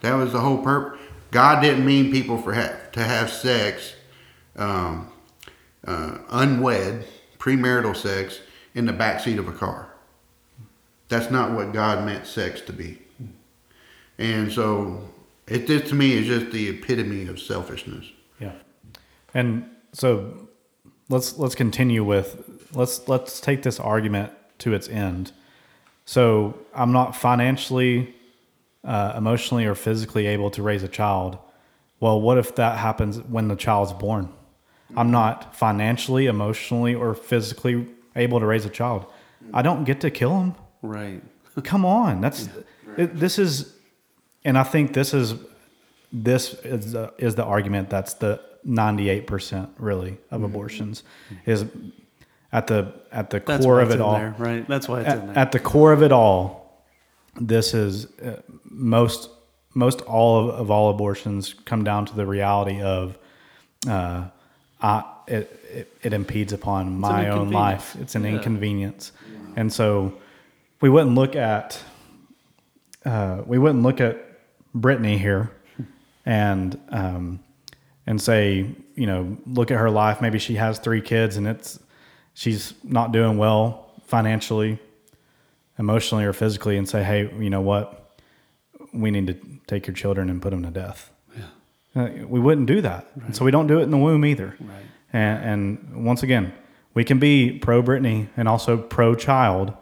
That was the whole purpose. God didn't mean people for ha- to have sex, um, uh, unwed, premarital sex in the backseat of a car. That's not what God meant sex to be. And so, it this to me is just the epitome of selfishness. Yeah. And so let's let's continue with let's let's take this argument to its end. So I'm not financially, uh, emotionally, or physically able to raise a child. Well, what if that happens when the child's born? I'm not financially, emotionally, or physically able to raise a child. I don't get to kill him. Right. *laughs* Come on, that's it, this is, and I think this is this is the, is the argument that's the 98 percent really of abortions is at the at the That's core of it all. there, right? That's why it's in there. at the core of it all, this is uh, most most all of, of all abortions come down to the reality of uh, I, it, it it impedes upon my own life. It's an Yeah. inconvenience, and so we wouldn't look at uh, we wouldn't look at Brittany here and um, and say you know look at her life. Maybe she has three kids and it's she's not doing well financially, emotionally, or physically, and say, hey, you know what, we need to take your children and put them to death. Uh, we wouldn't do that, and so we don't do it in the womb either. Right. And, and once again, we can be pro Brittany and also pro child,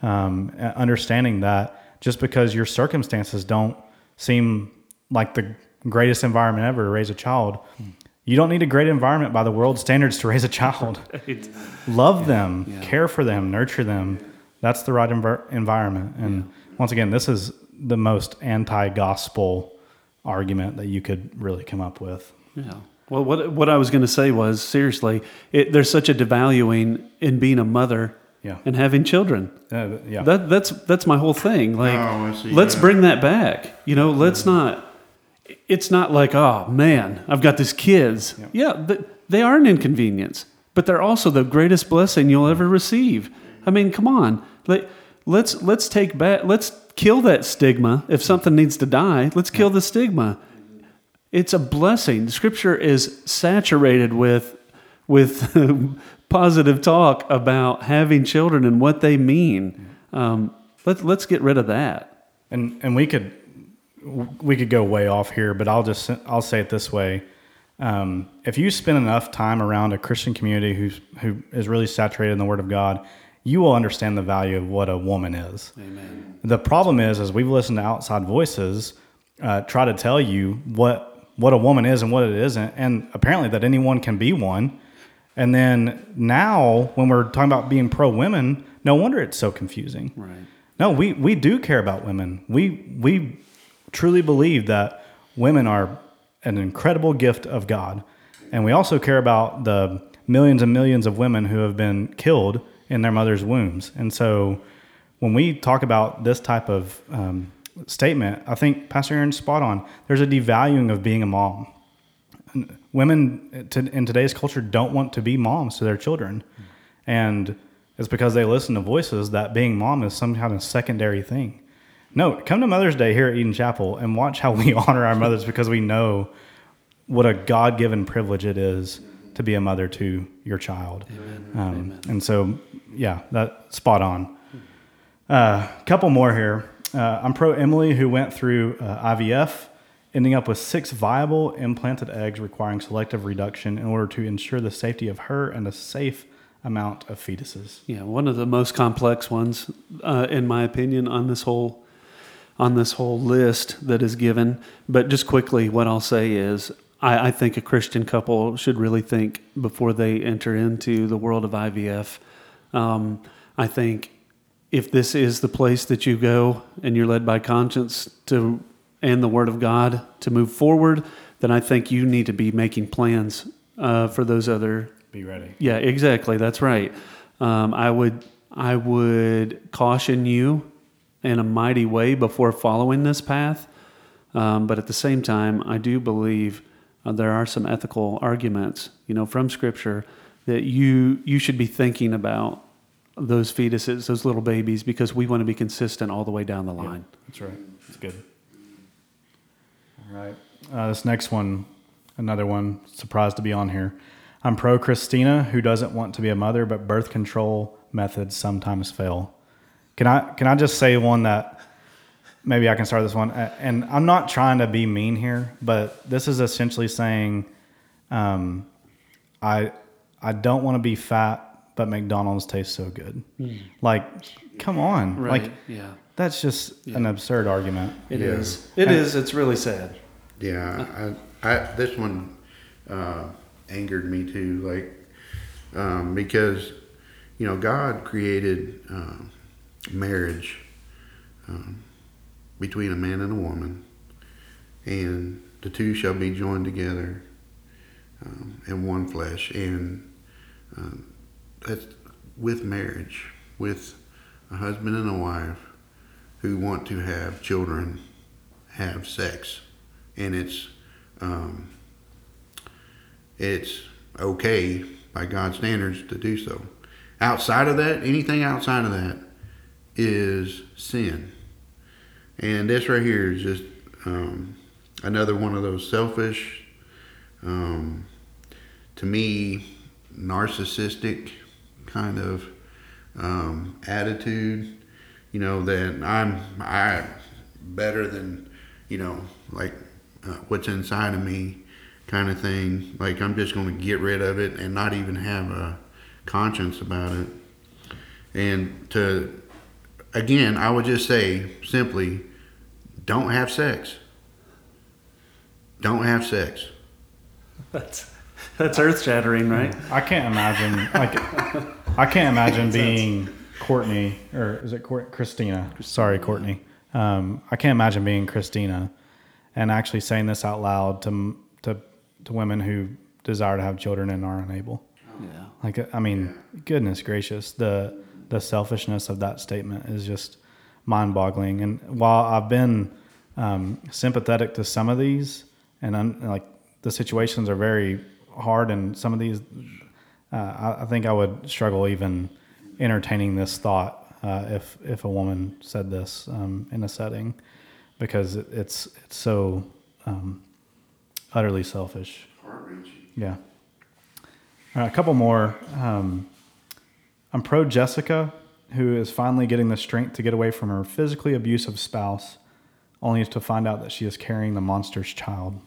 um, understanding that just because your circumstances don't seem like the greatest environment ever to raise a child, you don't need a great environment by the world standards to *laughs* raise a child. Right. Love them, Yeah. care for them, nurture them. That's the right envir- environment. And once again, this is the most anti gospel argument that you could really come up with. Yeah. Well, what what I was going to say was seriously, it, there's such a devaluing in being a mother Yeah. and having children. Uh, yeah. That that's that's my whole thing. Like, Oh, let's Yeah. bring that back. You know, let's not. It's not like, oh man, I've got these kids. Yeah, th- they are an inconvenience, but they're also the greatest blessing you'll ever receive. I mean, come on, Let, let's let's take back. Let's kill that stigma. If something needs to die, let's kill the stigma. It's a blessing. Scripture is saturated with with *laughs* positive talk about having children and what they mean. Um, let, let's get rid of that. and and we could we could go way off here, but I'll just I'll say it this way: um, if you spend enough time around a Christian community who's who is really saturated in the Word of God, you will understand the value of what a woman is. Amen. The problem is, is we've listened to outside voices uh, try to tell you what what a woman is and what it isn't, and apparently that anyone can be one. And then now, when we're talking about being pro women, no wonder it's so confusing. Right. No, we, we do care about women. We we truly believe that women are an incredible gift of God, and we also care about the millions and millions of women who have been killed in their mother's wombs. And so, when we talk about this type of um, statement, I think Pastor Aaron's spot on. There's a devaluing of being a mom. Women in today's culture don't want to be moms to their children, and it's because they listen to voices that being mom is some kind of secondary thing. No, come to Mother's Day here at Eden Chapel and watch how we *laughs* honor our mothers because we know what a God given privilege it is to be a mother to your child. Um, and so, yeah, that spot on. A uh, couple more here. Uh, I'm pro Emily, who went through uh, IVF, ending up with six viable implanted eggs requiring selective reduction in order to ensure the safety of her and a safe amount of fetuses. Yeah, one of the most complex ones, uh, in my opinion, on this whole on this whole list that is given. But just quickly, what I'll say is, I, I think a Christian couple should really think before they enter into the world of IVF. Um, I think if this is the place that you go and you're led by conscience to and the Word of God to move forward, then I think you need to be making plans uh, for those other Be ready. yeah, exactly. That's right. Um, I would I would caution you in a mighty way before following this path, um, but at the same time, I do believe uh, there are some ethical arguments, you know, from Scripture that you you should be thinking about those fetuses, those little babies, because we want to be consistent all the way down the line. That's right. That's good. All right. Uh, this next one, another one, surprised to be on here. I'm pro Christina, who doesn't want to be a mother, but birth control methods sometimes fail. Can I can I just say one that maybe I can start this one? Uh, And I'm not trying to be mean here, but this is essentially saying, um, I I don't want to be fat, but McDonald's tastes so good. Like, come on, like yeah. that's just an absurd argument. It Yeah. is. It is. It's really sad. Yeah, I, I, this one, uh, angered me too, like um, because you know God created uh, marriage um, between a man and a woman, and the two shall be joined together um, in one flesh, and um, that's with marriage, with a husband and a wife who want to have children, have sex, and it's um, it's okay by God's standards to do so. Outside of that, anything outside of that is sin. And this right here is just um, another one of those selfish, um, to me, narcissistic kind of um, attitude. You know that I'm I better than you know like uh, what's inside of me kind of thing. Like I'm just going to get rid of it and not even have a conscience about it. And to again, I would just say simply, don't have sex. Don't have sex. *laughs* That's that's earth shattering, right? I can't imagine like I can't imagine *laughs* being Courtney or is it Court, Christina? Sorry, Courtney. Um, I can't imagine being Christina and actually saying this out loud to to to women who desire to have children and are unable. Yeah. Like I mean, goodness gracious, the the selfishness of that statement is just mind-boggling. And while I've been um, sympathetic to some of these, and I'm like the situations are very hard, and some of these, uh, I, I think I would struggle even entertaining this thought uh, if if a woman said this um, in a setting, because it, it's it's so um, utterly selfish. Yeah. All right, a couple more. Um, I'm pro Jessica, who is finally getting the strength to get away from her physically abusive spouse, only to find out that she is carrying the monster's child.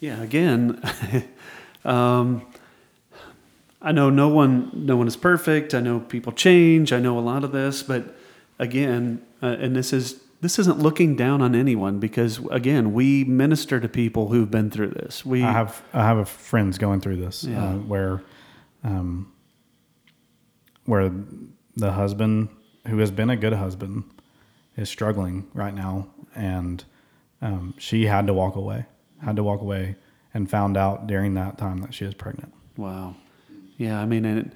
Yeah, again, *laughs* um, I know no one, no one is perfect. I know people change. I know a lot of this, but again, uh, and this is this isn't looking down on anyone because again, we minister to people who've been through this. We I have I have a friends going through this Yeah. uh, where, um, where the husband who has been a good husband is struggling right now, and um, she had to walk away, had to walk away, and found out during that time that she is pregnant. Wow. Yeah, I mean, and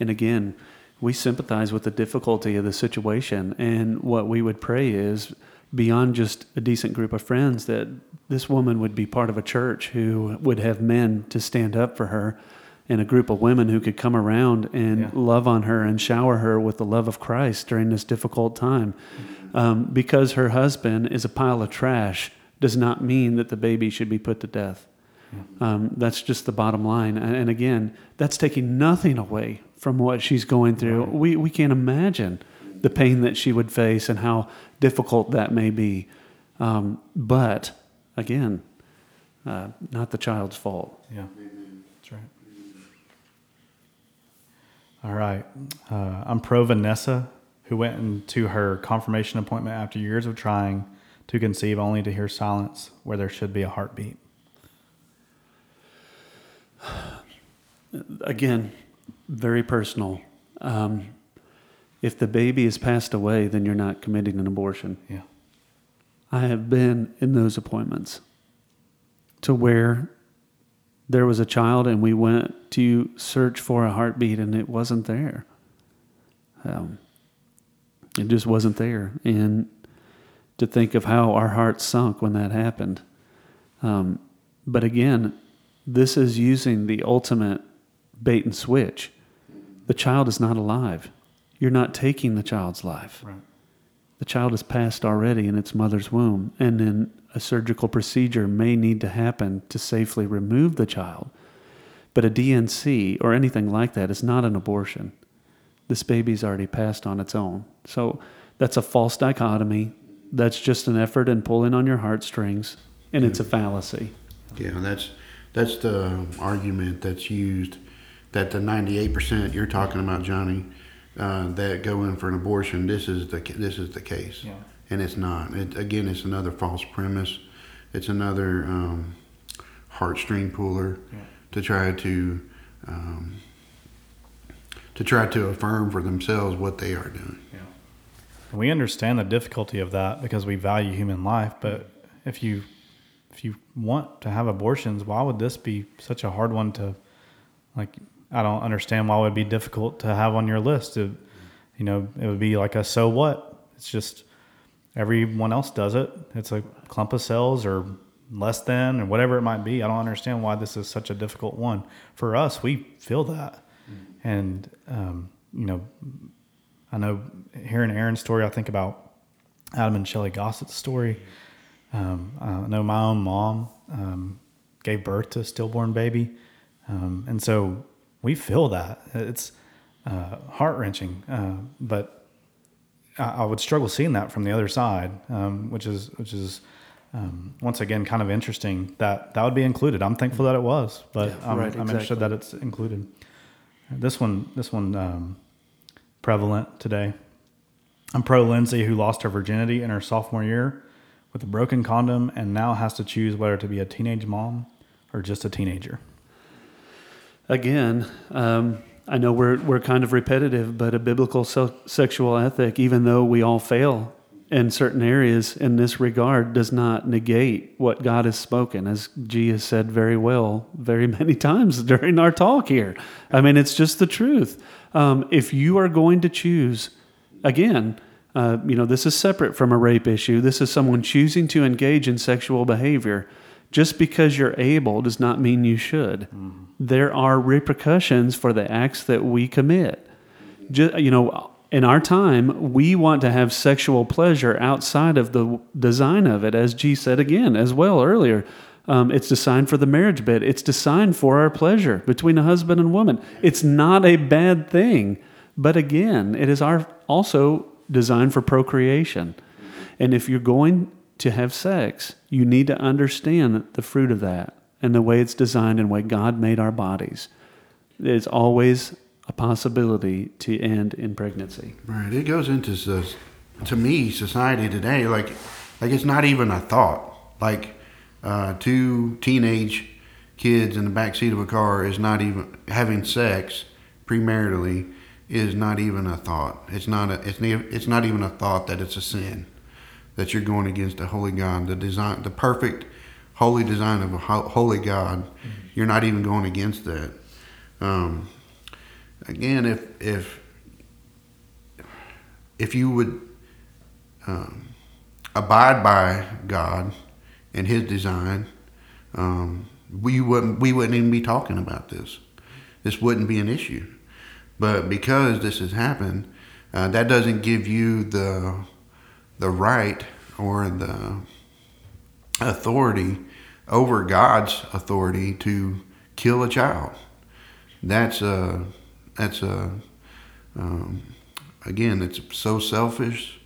and again, we sympathize with the difficulty of the situation, and what we would pray is beyond just a decent group of friends that this woman would be part of a church who would have men to stand up for her and a group of women who could come around and Yeah. love on her and shower her with the love of Christ during this difficult time. Um, because her husband is a pile of trash does not mean that the baby should be put to death. Um, that's just the bottom line. And, and again, that's taking nothing away from what she's going through. We, we can't imagine the pain that she would face and how difficult that may be. Um, but again, uh, not the child's fault. Yeah, that's right. All right. Uh, I'm pro Vanessa, who went into her confirmation appointment after years of trying to conceive, only to hear silence where there should be a heartbeat. *sighs* Again, very personal. Um, if the baby has passed away, then you're not committing an abortion. Yeah. I have been in those appointments to where there was a child and we went to search for a heartbeat and it wasn't there. Um, it just wasn't there. And to think of how our hearts sunk when that happened. Um, but again, this is using the ultimate bait and switch. The child is not alive. You're not taking the child's life Right. the child has passed already in its mother's womb, and then a surgical procedure may need to happen to safely remove the child. But a D&C or anything like that is not an abortion. This baby's already passed on its own. So that's a false dichotomy. That's just an effort and pulling on your heartstrings, and it's a fallacy. Yeah, that's that's the argument that's used that the 98% you're talking about, Johnny, uh, that go in for an abortion. This is the this is the case, Yeah. And it's not. It, again, it's another false premise. It's another um, heartstring puller Yeah. to try to um, to try to affirm for themselves what they are doing. And we understand the difficulty of that because we value human life. But if you if you want to have abortions, why would this be such a hard one to like? I don't understand why it would be difficult to have on your list. It, you know, it would be like a so what? It's just everyone else does it. It's a clump of cells or less than or whatever it might be. I don't understand why this is such a difficult one for us. We feel that, and um, you know, I know hearing Aaron's story, I think about Adam and Shelley Gossett's story. Um, I know my own mom um, gave birth to a stillborn baby, um, and so we feel that it's uh, heart wrenching. Uh, but I, I, would struggle seeing that from the other side, um, which is which is um, once again kind of interesting that that would be included. I'm thankful that it was, but Yeah, I'm, right, I'm interested that it's included. This one, this one, um, prevalent today. I'm pro Lindsay, who lost her virginity in her sophomore year with a broken condom and now has to choose whether to be a teenage mom or just a teenager. Again, um, I know we're we're kind of repetitive, but a biblical se- sexual ethic, even though we all fail in certain areas in this regard, does not negate what God has spoken, as G has said very well, very *laughs* many times during our talk here. I mean, it's just the truth. Um, if you are going to choose, again, uh, you know, this is separate from a rape issue. This is someone choosing to engage in sexual behavior. Just because you're able does not mean you should. There are repercussions for the acts that we commit. Ju- you know, in our time, we want to have sexual pleasure outside of the design of it, as G said again as well earlier. Um, it's designed for the marriage bed. It's designed for our pleasure between a husband and woman. It's not a bad thing, but again, it is our also designed for procreation. And if you're going to have sex, you need to understand the fruit of that and the way it's designed and way God made our bodies. It's always a possibility to end in pregnancy. Right. It goes into so- to me society today like like it's not even a thought. Like uh, two teenage kids in the back seat of a car is not even having sex premaritally is not even a thought. It's not a, it's ne- it's not even a thought that it's a sin that you're going against a holy God, the design, the perfect holy design of a ho- holy God. You're not even going against that. Um, again, if if if you would um, abide by God and His design, um, we wouldn't we wouldn't even be talking about this. This wouldn't be an issue. But because this has happened, uh, that doesn't give you the the right or the authority over God's authority to kill a child. That's a that's a um, again it's so selfish,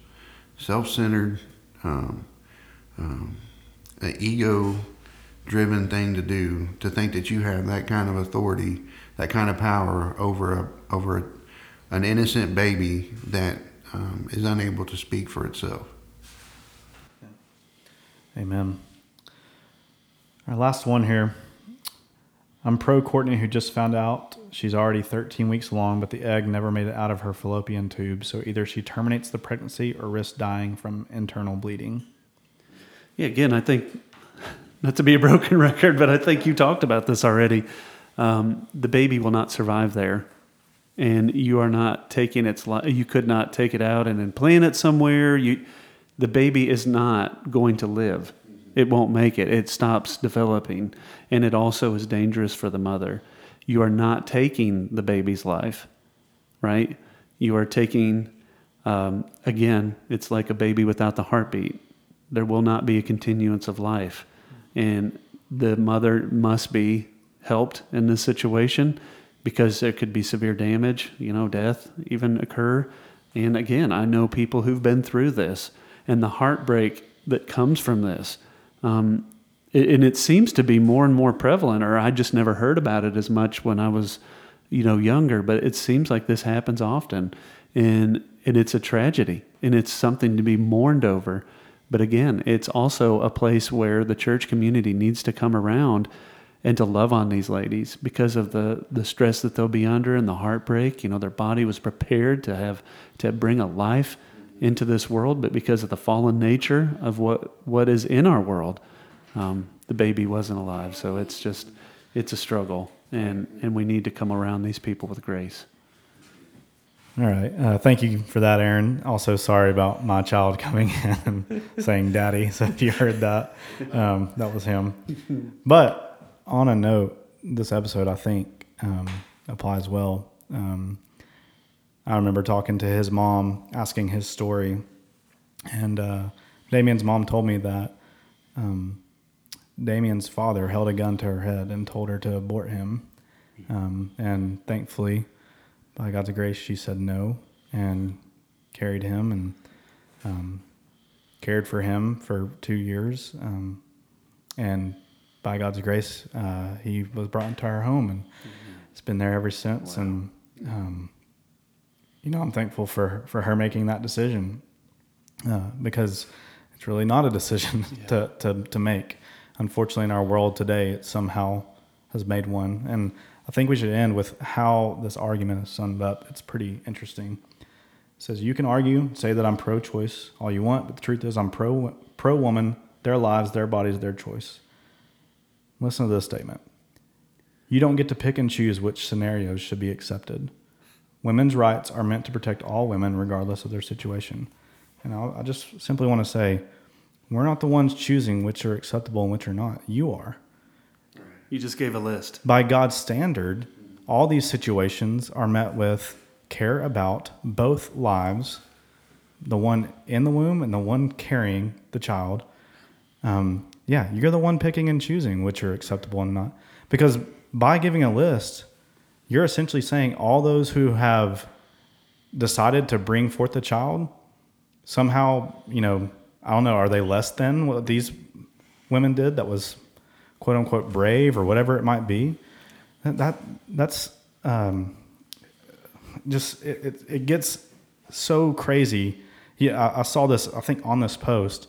self-centered, um, um, an ego-driven thing to do to think that you have that kind of authority, that kind of power over a over a, an innocent baby that um, is unable to speak for itself. Amen. Our last one here. I'm pro Courtney, who just found out she's already 13 weeks along, but the egg never made it out of her fallopian tube. So either she terminates the pregnancy or risks dying from internal bleeding. Yeah, again, I think not to be a broken *laughs* record, but I think you talked about this already. Um, the baby will not survive there, and you are not taking its life. You could not take it out and implant it somewhere. You, the baby is not going to live. It won't make it. It stops developing, and it also is dangerous for the mother. You are not taking the baby's life, right? You are taking. Um, again, it's like a baby without the heartbeat there will not be a continuance of life. And the mother must be helped in this situation because there could be severe damage, you know, death even occur. And again, I know people who've been through this and the heartbreak that comes from this. Um, and it seems to be more and more prevalent, or I just never heard about it as much when I was, you know, younger. But it seems like this happens often, and and it's a tragedy, and it's something to be mourned over. But again, it's also a place where the church community needs to come around and to love on these ladies because of the the stress that they'll be under and the heartbreak. You know, their body was prepared to have to bring a life into this world, but because of the fallen nature of what what is in our world, um, the baby wasn't alive. So it's just it's a struggle, and and we need to come around these people with grace. All right. Uh, thank you for that, Aaron. Also, sorry about my child coming *laughs* in and saying daddy. So, if you heard that, um, that was him. But on a note, this episode, I think, um, applies well. Um, I remember talking to his mom, asking his story. And uh, Damien's mom told me that um, Damien's father held a gun to her head and told her to abort him. Um, and thankfully, by God's grace, she said no and carried him and um, cared for him for two years. Um, and by God's grace, uh, he was brought into our home and mm-hmm. it's been there ever since. Wow. And, um, you know, I'm thankful for, for her making that decision uh, because it's really not a decision *laughs* yeah. to, to, to make. Unfortunately, in our world today, it somehow has made one. And I think we should end with how this argument is summed up. It's pretty interesting. It says you can argue, say that I'm pro-choice all you want, but the truth is I'm pro pro woman, their lives, their bodies, their choice. Listen to this statement. You don't get to pick and choose which scenarios should be accepted. Women's rights are meant to protect all women regardless of their situation. And I'll, I just simply want to say, we're not the ones choosing which are acceptable and which are not. You are. You just gave a list. By God's standard, all these situations are met with care about both lives the one in the womb and the one carrying the child. Um, yeah, you're the one picking and choosing which are acceptable and not. Because by giving a list, you're essentially saying all those who have decided to bring forth a child somehow, you know, I don't know, are they less than what these women did that was quote unquote brave or whatever it might be. That, that's um, just it, it, it, gets so crazy. Yeah, I, I saw this. I think on this post,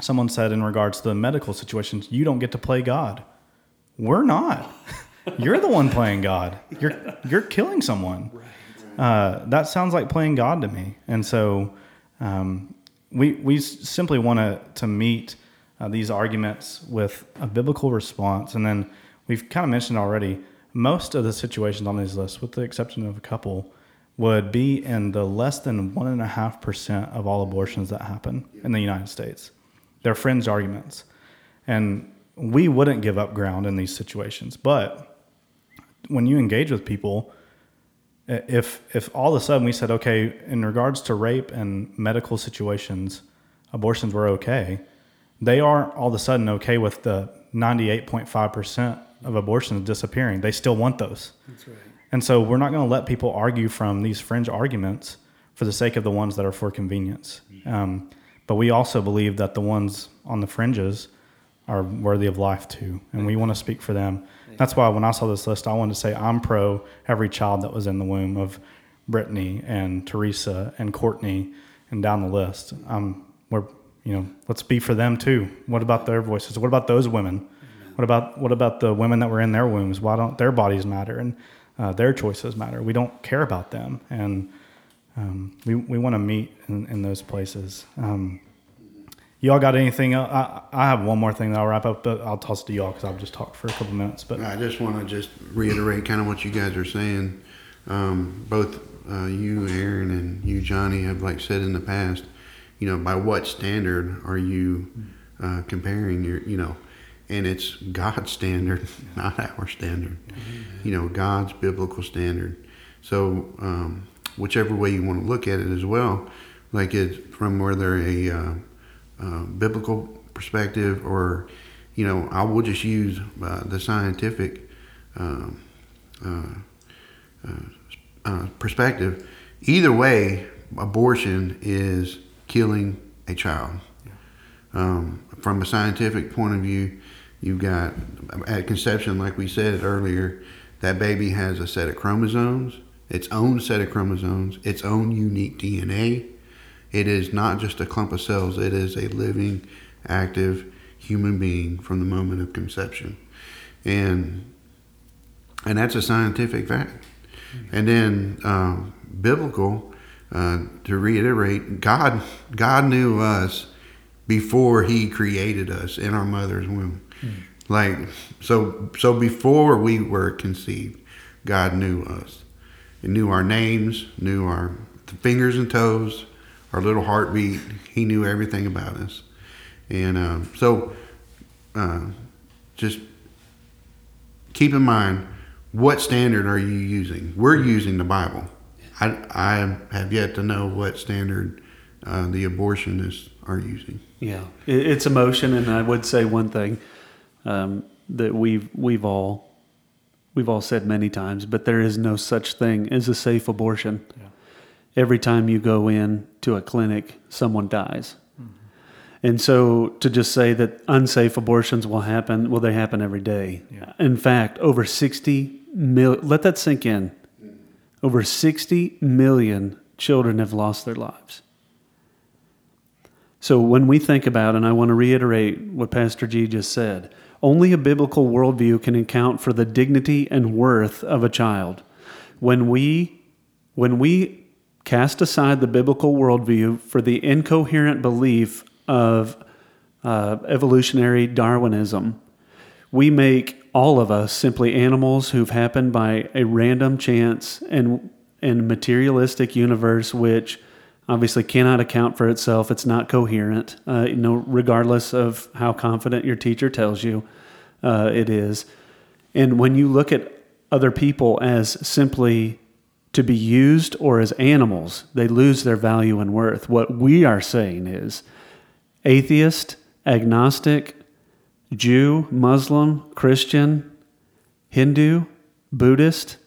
someone said in regards to the medical situations, you don't get to play God. We're not. *laughs* you're the one playing God. You're you're killing someone. Uh, that sounds like playing God to me. And so um, we we simply want to to meet uh, these arguments with a biblical response. And then we've kind of mentioned already, most of the situations on these lists, with the exception of a couple, would be in the less than 1.5% of all abortions that happen in the United States. They're fringe arguments. And we wouldn't give up ground in these situations. But when you engage with people, if if all of a sudden we said, okay, in regards to rape and medical situations, abortions were okay, they aren't all of a sudden okay with the 98.5% of abortions disappearing. They still want those. That's right. And so we're not going to let people argue from these fringe arguments for the sake of the ones that are for convenience. Um, but we also believe that the ones on the fringes are worthy of life too, and we want to speak for them. That's why when I saw this list, I wanted to say I'm pro every child that was in the womb of Brittany and Teresa and Courtney and down the list. Um, we're you know, let's be for them too. What about their voices? What about those women? What about what about the women that were in their wombs? Why don't their bodies matter and uh, their choices matter? We don't care about them, and um, we we want to meet in, in, those places. Um, y'all got anything? I, I have one more thing that I'll wrap up, but I'll toss it to y'all because I've just talked for a couple minutes. But I just want to just reiterate kind of what you guys are saying. Um, both uh, you, Aaron, and you, Johnny, have like said in the past you know, by what standard are you uh, comparing your, you know, and it's God's standard, *laughs* not our standard. You know, God's biblical standard. So, um, whichever way you want to look at it as well, like it from whether a uh, uh, biblical perspective or, you know, I will just use uh, the scientific um, uh, uh, perspective. Either way, abortion is killing a child. Um, from a scientific point of view, you've got at conception, like we said earlier, that baby has a set of chromosomes, its own set of chromosomes, its own unique DNA. It is not just a clump of cells, it is a living, active human being from the moment of conception. and and that's a scientific fact. And then um, biblical. Uh, to reiterate, God God knew us before He created us in our mother's womb. Like so so before we were conceived, God knew us. He knew our names, knew our fingers and toes, our little heartbeat. He knew everything about us. And um, so uh, just keep in mind what standard are you using? We're using the Bible. I, I have yet to know what standard uh, the abortionists are using. Yeah, it, it's emotion, and I would say one thing um, that we've we've all we've all said many times, but there is no such thing as a safe abortion. Yeah. Every time you go in to a clinic, someone dies. Mm-hmm. And so to just say that unsafe abortions will happen, well, they happen every day. Yeah. In fact, over 60 million, let that sink in. Over 60 million children have lost their lives. So when we think about, and I want to reiterate what Pastor G just said, only a biblical worldview can account for the dignity and worth of a child. When we, when we cast aside the biblical worldview for the incoherent belief of uh, evolutionary Darwinism, we make all of us simply animals who've happened by a random chance and and materialistic universe which obviously cannot account for itself. It's not coherent. Uh, you know regardless of how confident your teacher tells you uh, it is. And when you look at other people as simply to be used or as animals they lose their value and worth. What we are saying is atheist agnostic Jew, Muslim, Christian, Hindu, Buddhist,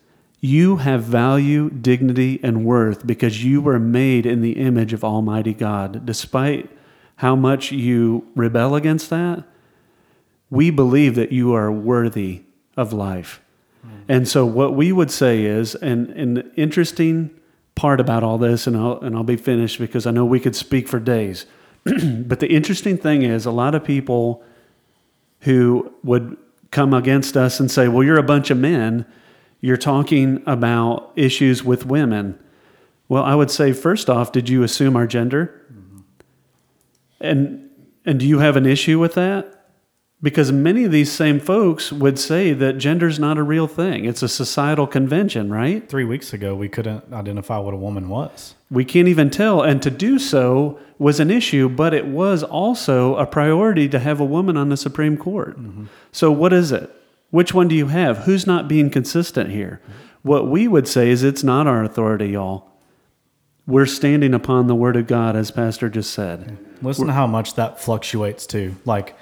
you have value, dignity, and worth because you were made in the image of Almighty God. Despite how much you rebel against that, we believe that you are worthy of life. Mm. And so, what we would say is, and, and the interesting part about all this, and I'll, and I'll be finished because I know we could speak for days, *clears throat* but the interesting thing is, a lot of people who would come against us and say, Well, you're a bunch of men. You're talking about issues with women. Well, I would say, first off, did you assume our gender? Mm-hmm. And, and do you have an issue with that? Because many of these same folks would say that gender's not a real thing. It's a societal convention, right? Three weeks ago, we couldn't identify what a woman was. We can't even tell. And to do so was an issue, but it was also a priority to have a woman on the Supreme Court. Mm-hmm. So, what is it? Which one do you have? Who's not being consistent here? What we would say is it's not our authority, y'all. We're standing upon the Word of God, as Pastor just said. Listen to how much that fluctuates too. Like,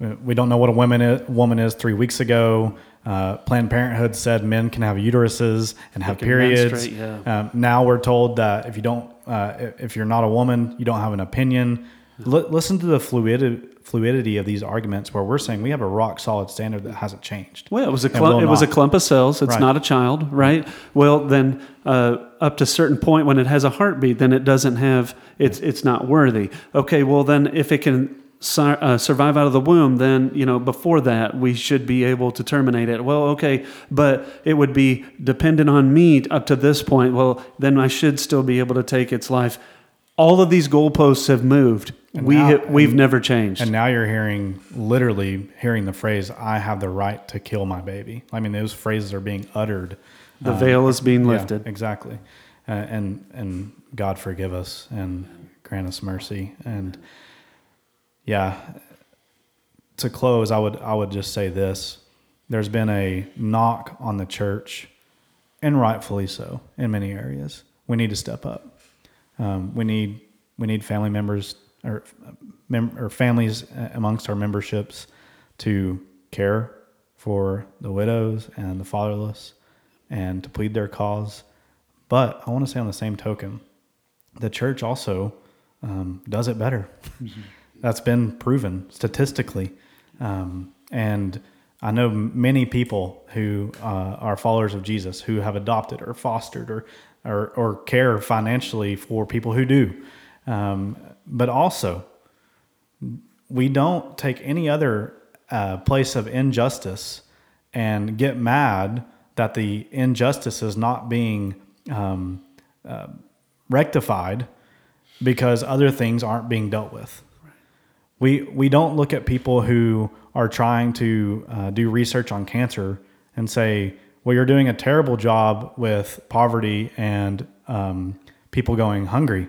we don't know what a woman is, woman is. Three weeks ago, uh, Planned Parenthood said men can have uteruses and have periods. yeah. um, now we're told that if you don't, uh, if- if you're not a woman, you don't have an opinion. L- listen to the fluidity, fluidity of these arguments, where we're saying we have a rock solid standard that hasn't changed. Well, it was a clump, it was a clump of cells. It's Right. not a child, right? Well, then uh, up to a certain point when it has a heartbeat, then it doesn't have it's it's not worthy. Okay, well then if it can uh, survive out of the womb, then you know before that we should be able to terminate it. Well, okay, but it would be dependent on me up to this point. Well, then I should still be able to take its life. All of these goalposts have moved. We now- ha- we've and- never changed. And now you're hearing, literally hearing the phrase, I have the right to kill my baby. I mean, those phrases are being uttered. the uh, veil is being yeah, lifted. exactly. Uh, and, and God forgive us and grant us mercy. And yeah, to close, I would, I would just say this. There's been a knock on the church, and rightfully so, in many areas. We need to step up. Um, we need we need family members or mem- or families amongst our memberships to care for the widows and the fatherless and to plead their cause. But I want to say on the same token, the church also um, does it better. That's been proven statistically. Um, and I know many people who uh, are followers of Jesus who have adopted or fostered or, or, or care financially for people who do. Um, but also, we don't take any other uh, place of injustice and get mad that the injustice is not being um, uh, rectified because other things aren't being dealt with. We, we don't look at people who are trying to uh, do research on cancer and say, well, you're doing a terrible job with poverty and um, people going hungry.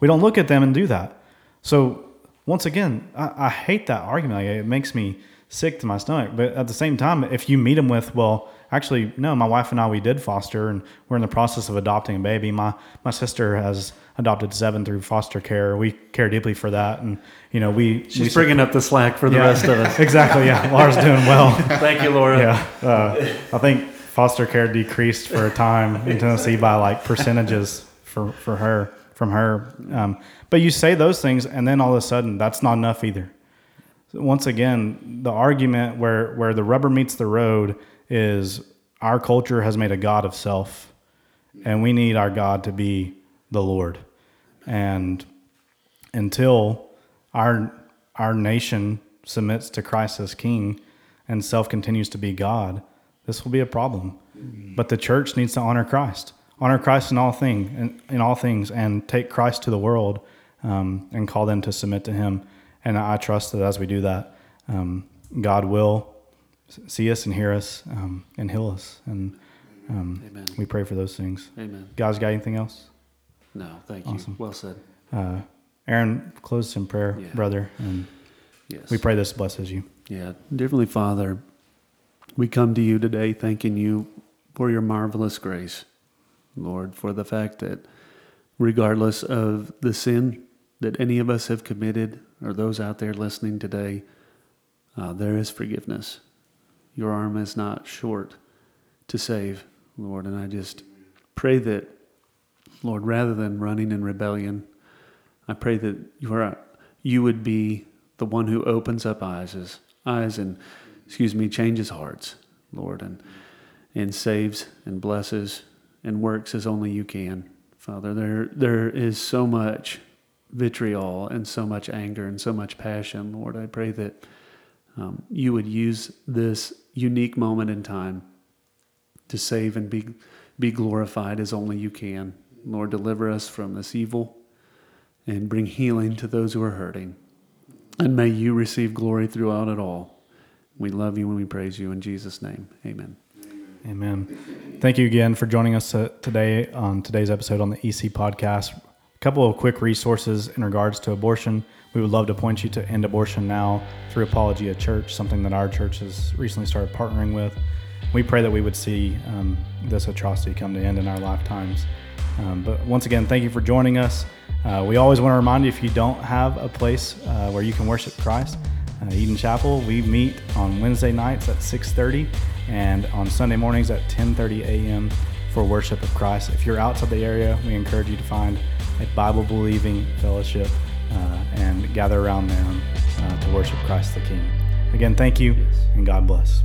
We don't look at them and do that. So, once again, I, I hate that argument. It makes me sick to my stomach. But at the same time, if you meet them with, well, actually, no, my wife and I, we did foster and we're in the process of adopting a baby. My, my sister has adopted seven through foster care. We care deeply for that. And, you know, we, She's we bringing up the slack for the Yeah. rest of us. *laughs* exactly. Yeah. Laura's doing well. *laughs* Thank you, Laura. Yeah. Uh, I think foster care decreased for a time in Tennessee by like percentages for, for her, from her. Um, but you say those things and then all of a sudden that's not enough either. Once again, the argument where, where the rubber meets the road is our culture has made a God of self and we need our God to be the Lord. And until our our nation submits to Christ as King and self continues to be God, this will be a problem. But the church needs to honor Christ, honor Christ in all thing in, in all things, and take Christ to the world um, and call them to submit to Him. And I trust that as we do that, um, God will see us and hear us um, and heal us. And um, we pray for those things. Amen. Guys, got anything else? No, thank you. Awesome. Well said. Uh, Aaron, close in prayer, Yeah. brother, and Yes. we pray this blesses you. Yeah. Heavenly Father, we come to you today thanking you for your marvelous grace, Lord, for the fact that regardless of the sin that any of us have committed or those out there listening today, uh, there is forgiveness. Your arm is not short to save, Lord. And I just pray that, Lord, rather than running in rebellion, I pray that you are you would be the one who opens up eyes, eyes and excuse me, changes hearts, Lord, and and saves and blesses and works as only you can. Father, there there is so much vitriol and so much anger and so much passion, Lord. I pray that um, you would use this unique moment in time to save and be be glorified as only you can. Lord, deliver us from this evil and bring healing to those who are hurting. And may you receive glory throughout it all. We love you and we praise you in Jesus' name. Amen. Amen. Thank you again for joining us uh, today on today's episode on the EC podcast. A couple of quick resources in regards to abortion. We would love to point you to End Abortion Now through Apologia Church, something that our church has recently started partnering with. We pray that we would see um, this atrocity come to end in our lifetimes. Um, but once again, thank you for joining us. Uh, we always want to remind you if you don't have a place uh, where you can worship Christ, uh, Eden Chapel, we meet on Wednesday nights at 6:30 and on Sunday mornings at 10:30 a.m. for worship of Christ. If you're outside the area, we encourage you to find a Bible-believing fellowship uh, and gather around them uh, to worship Christ the King. Again, thank you and God bless.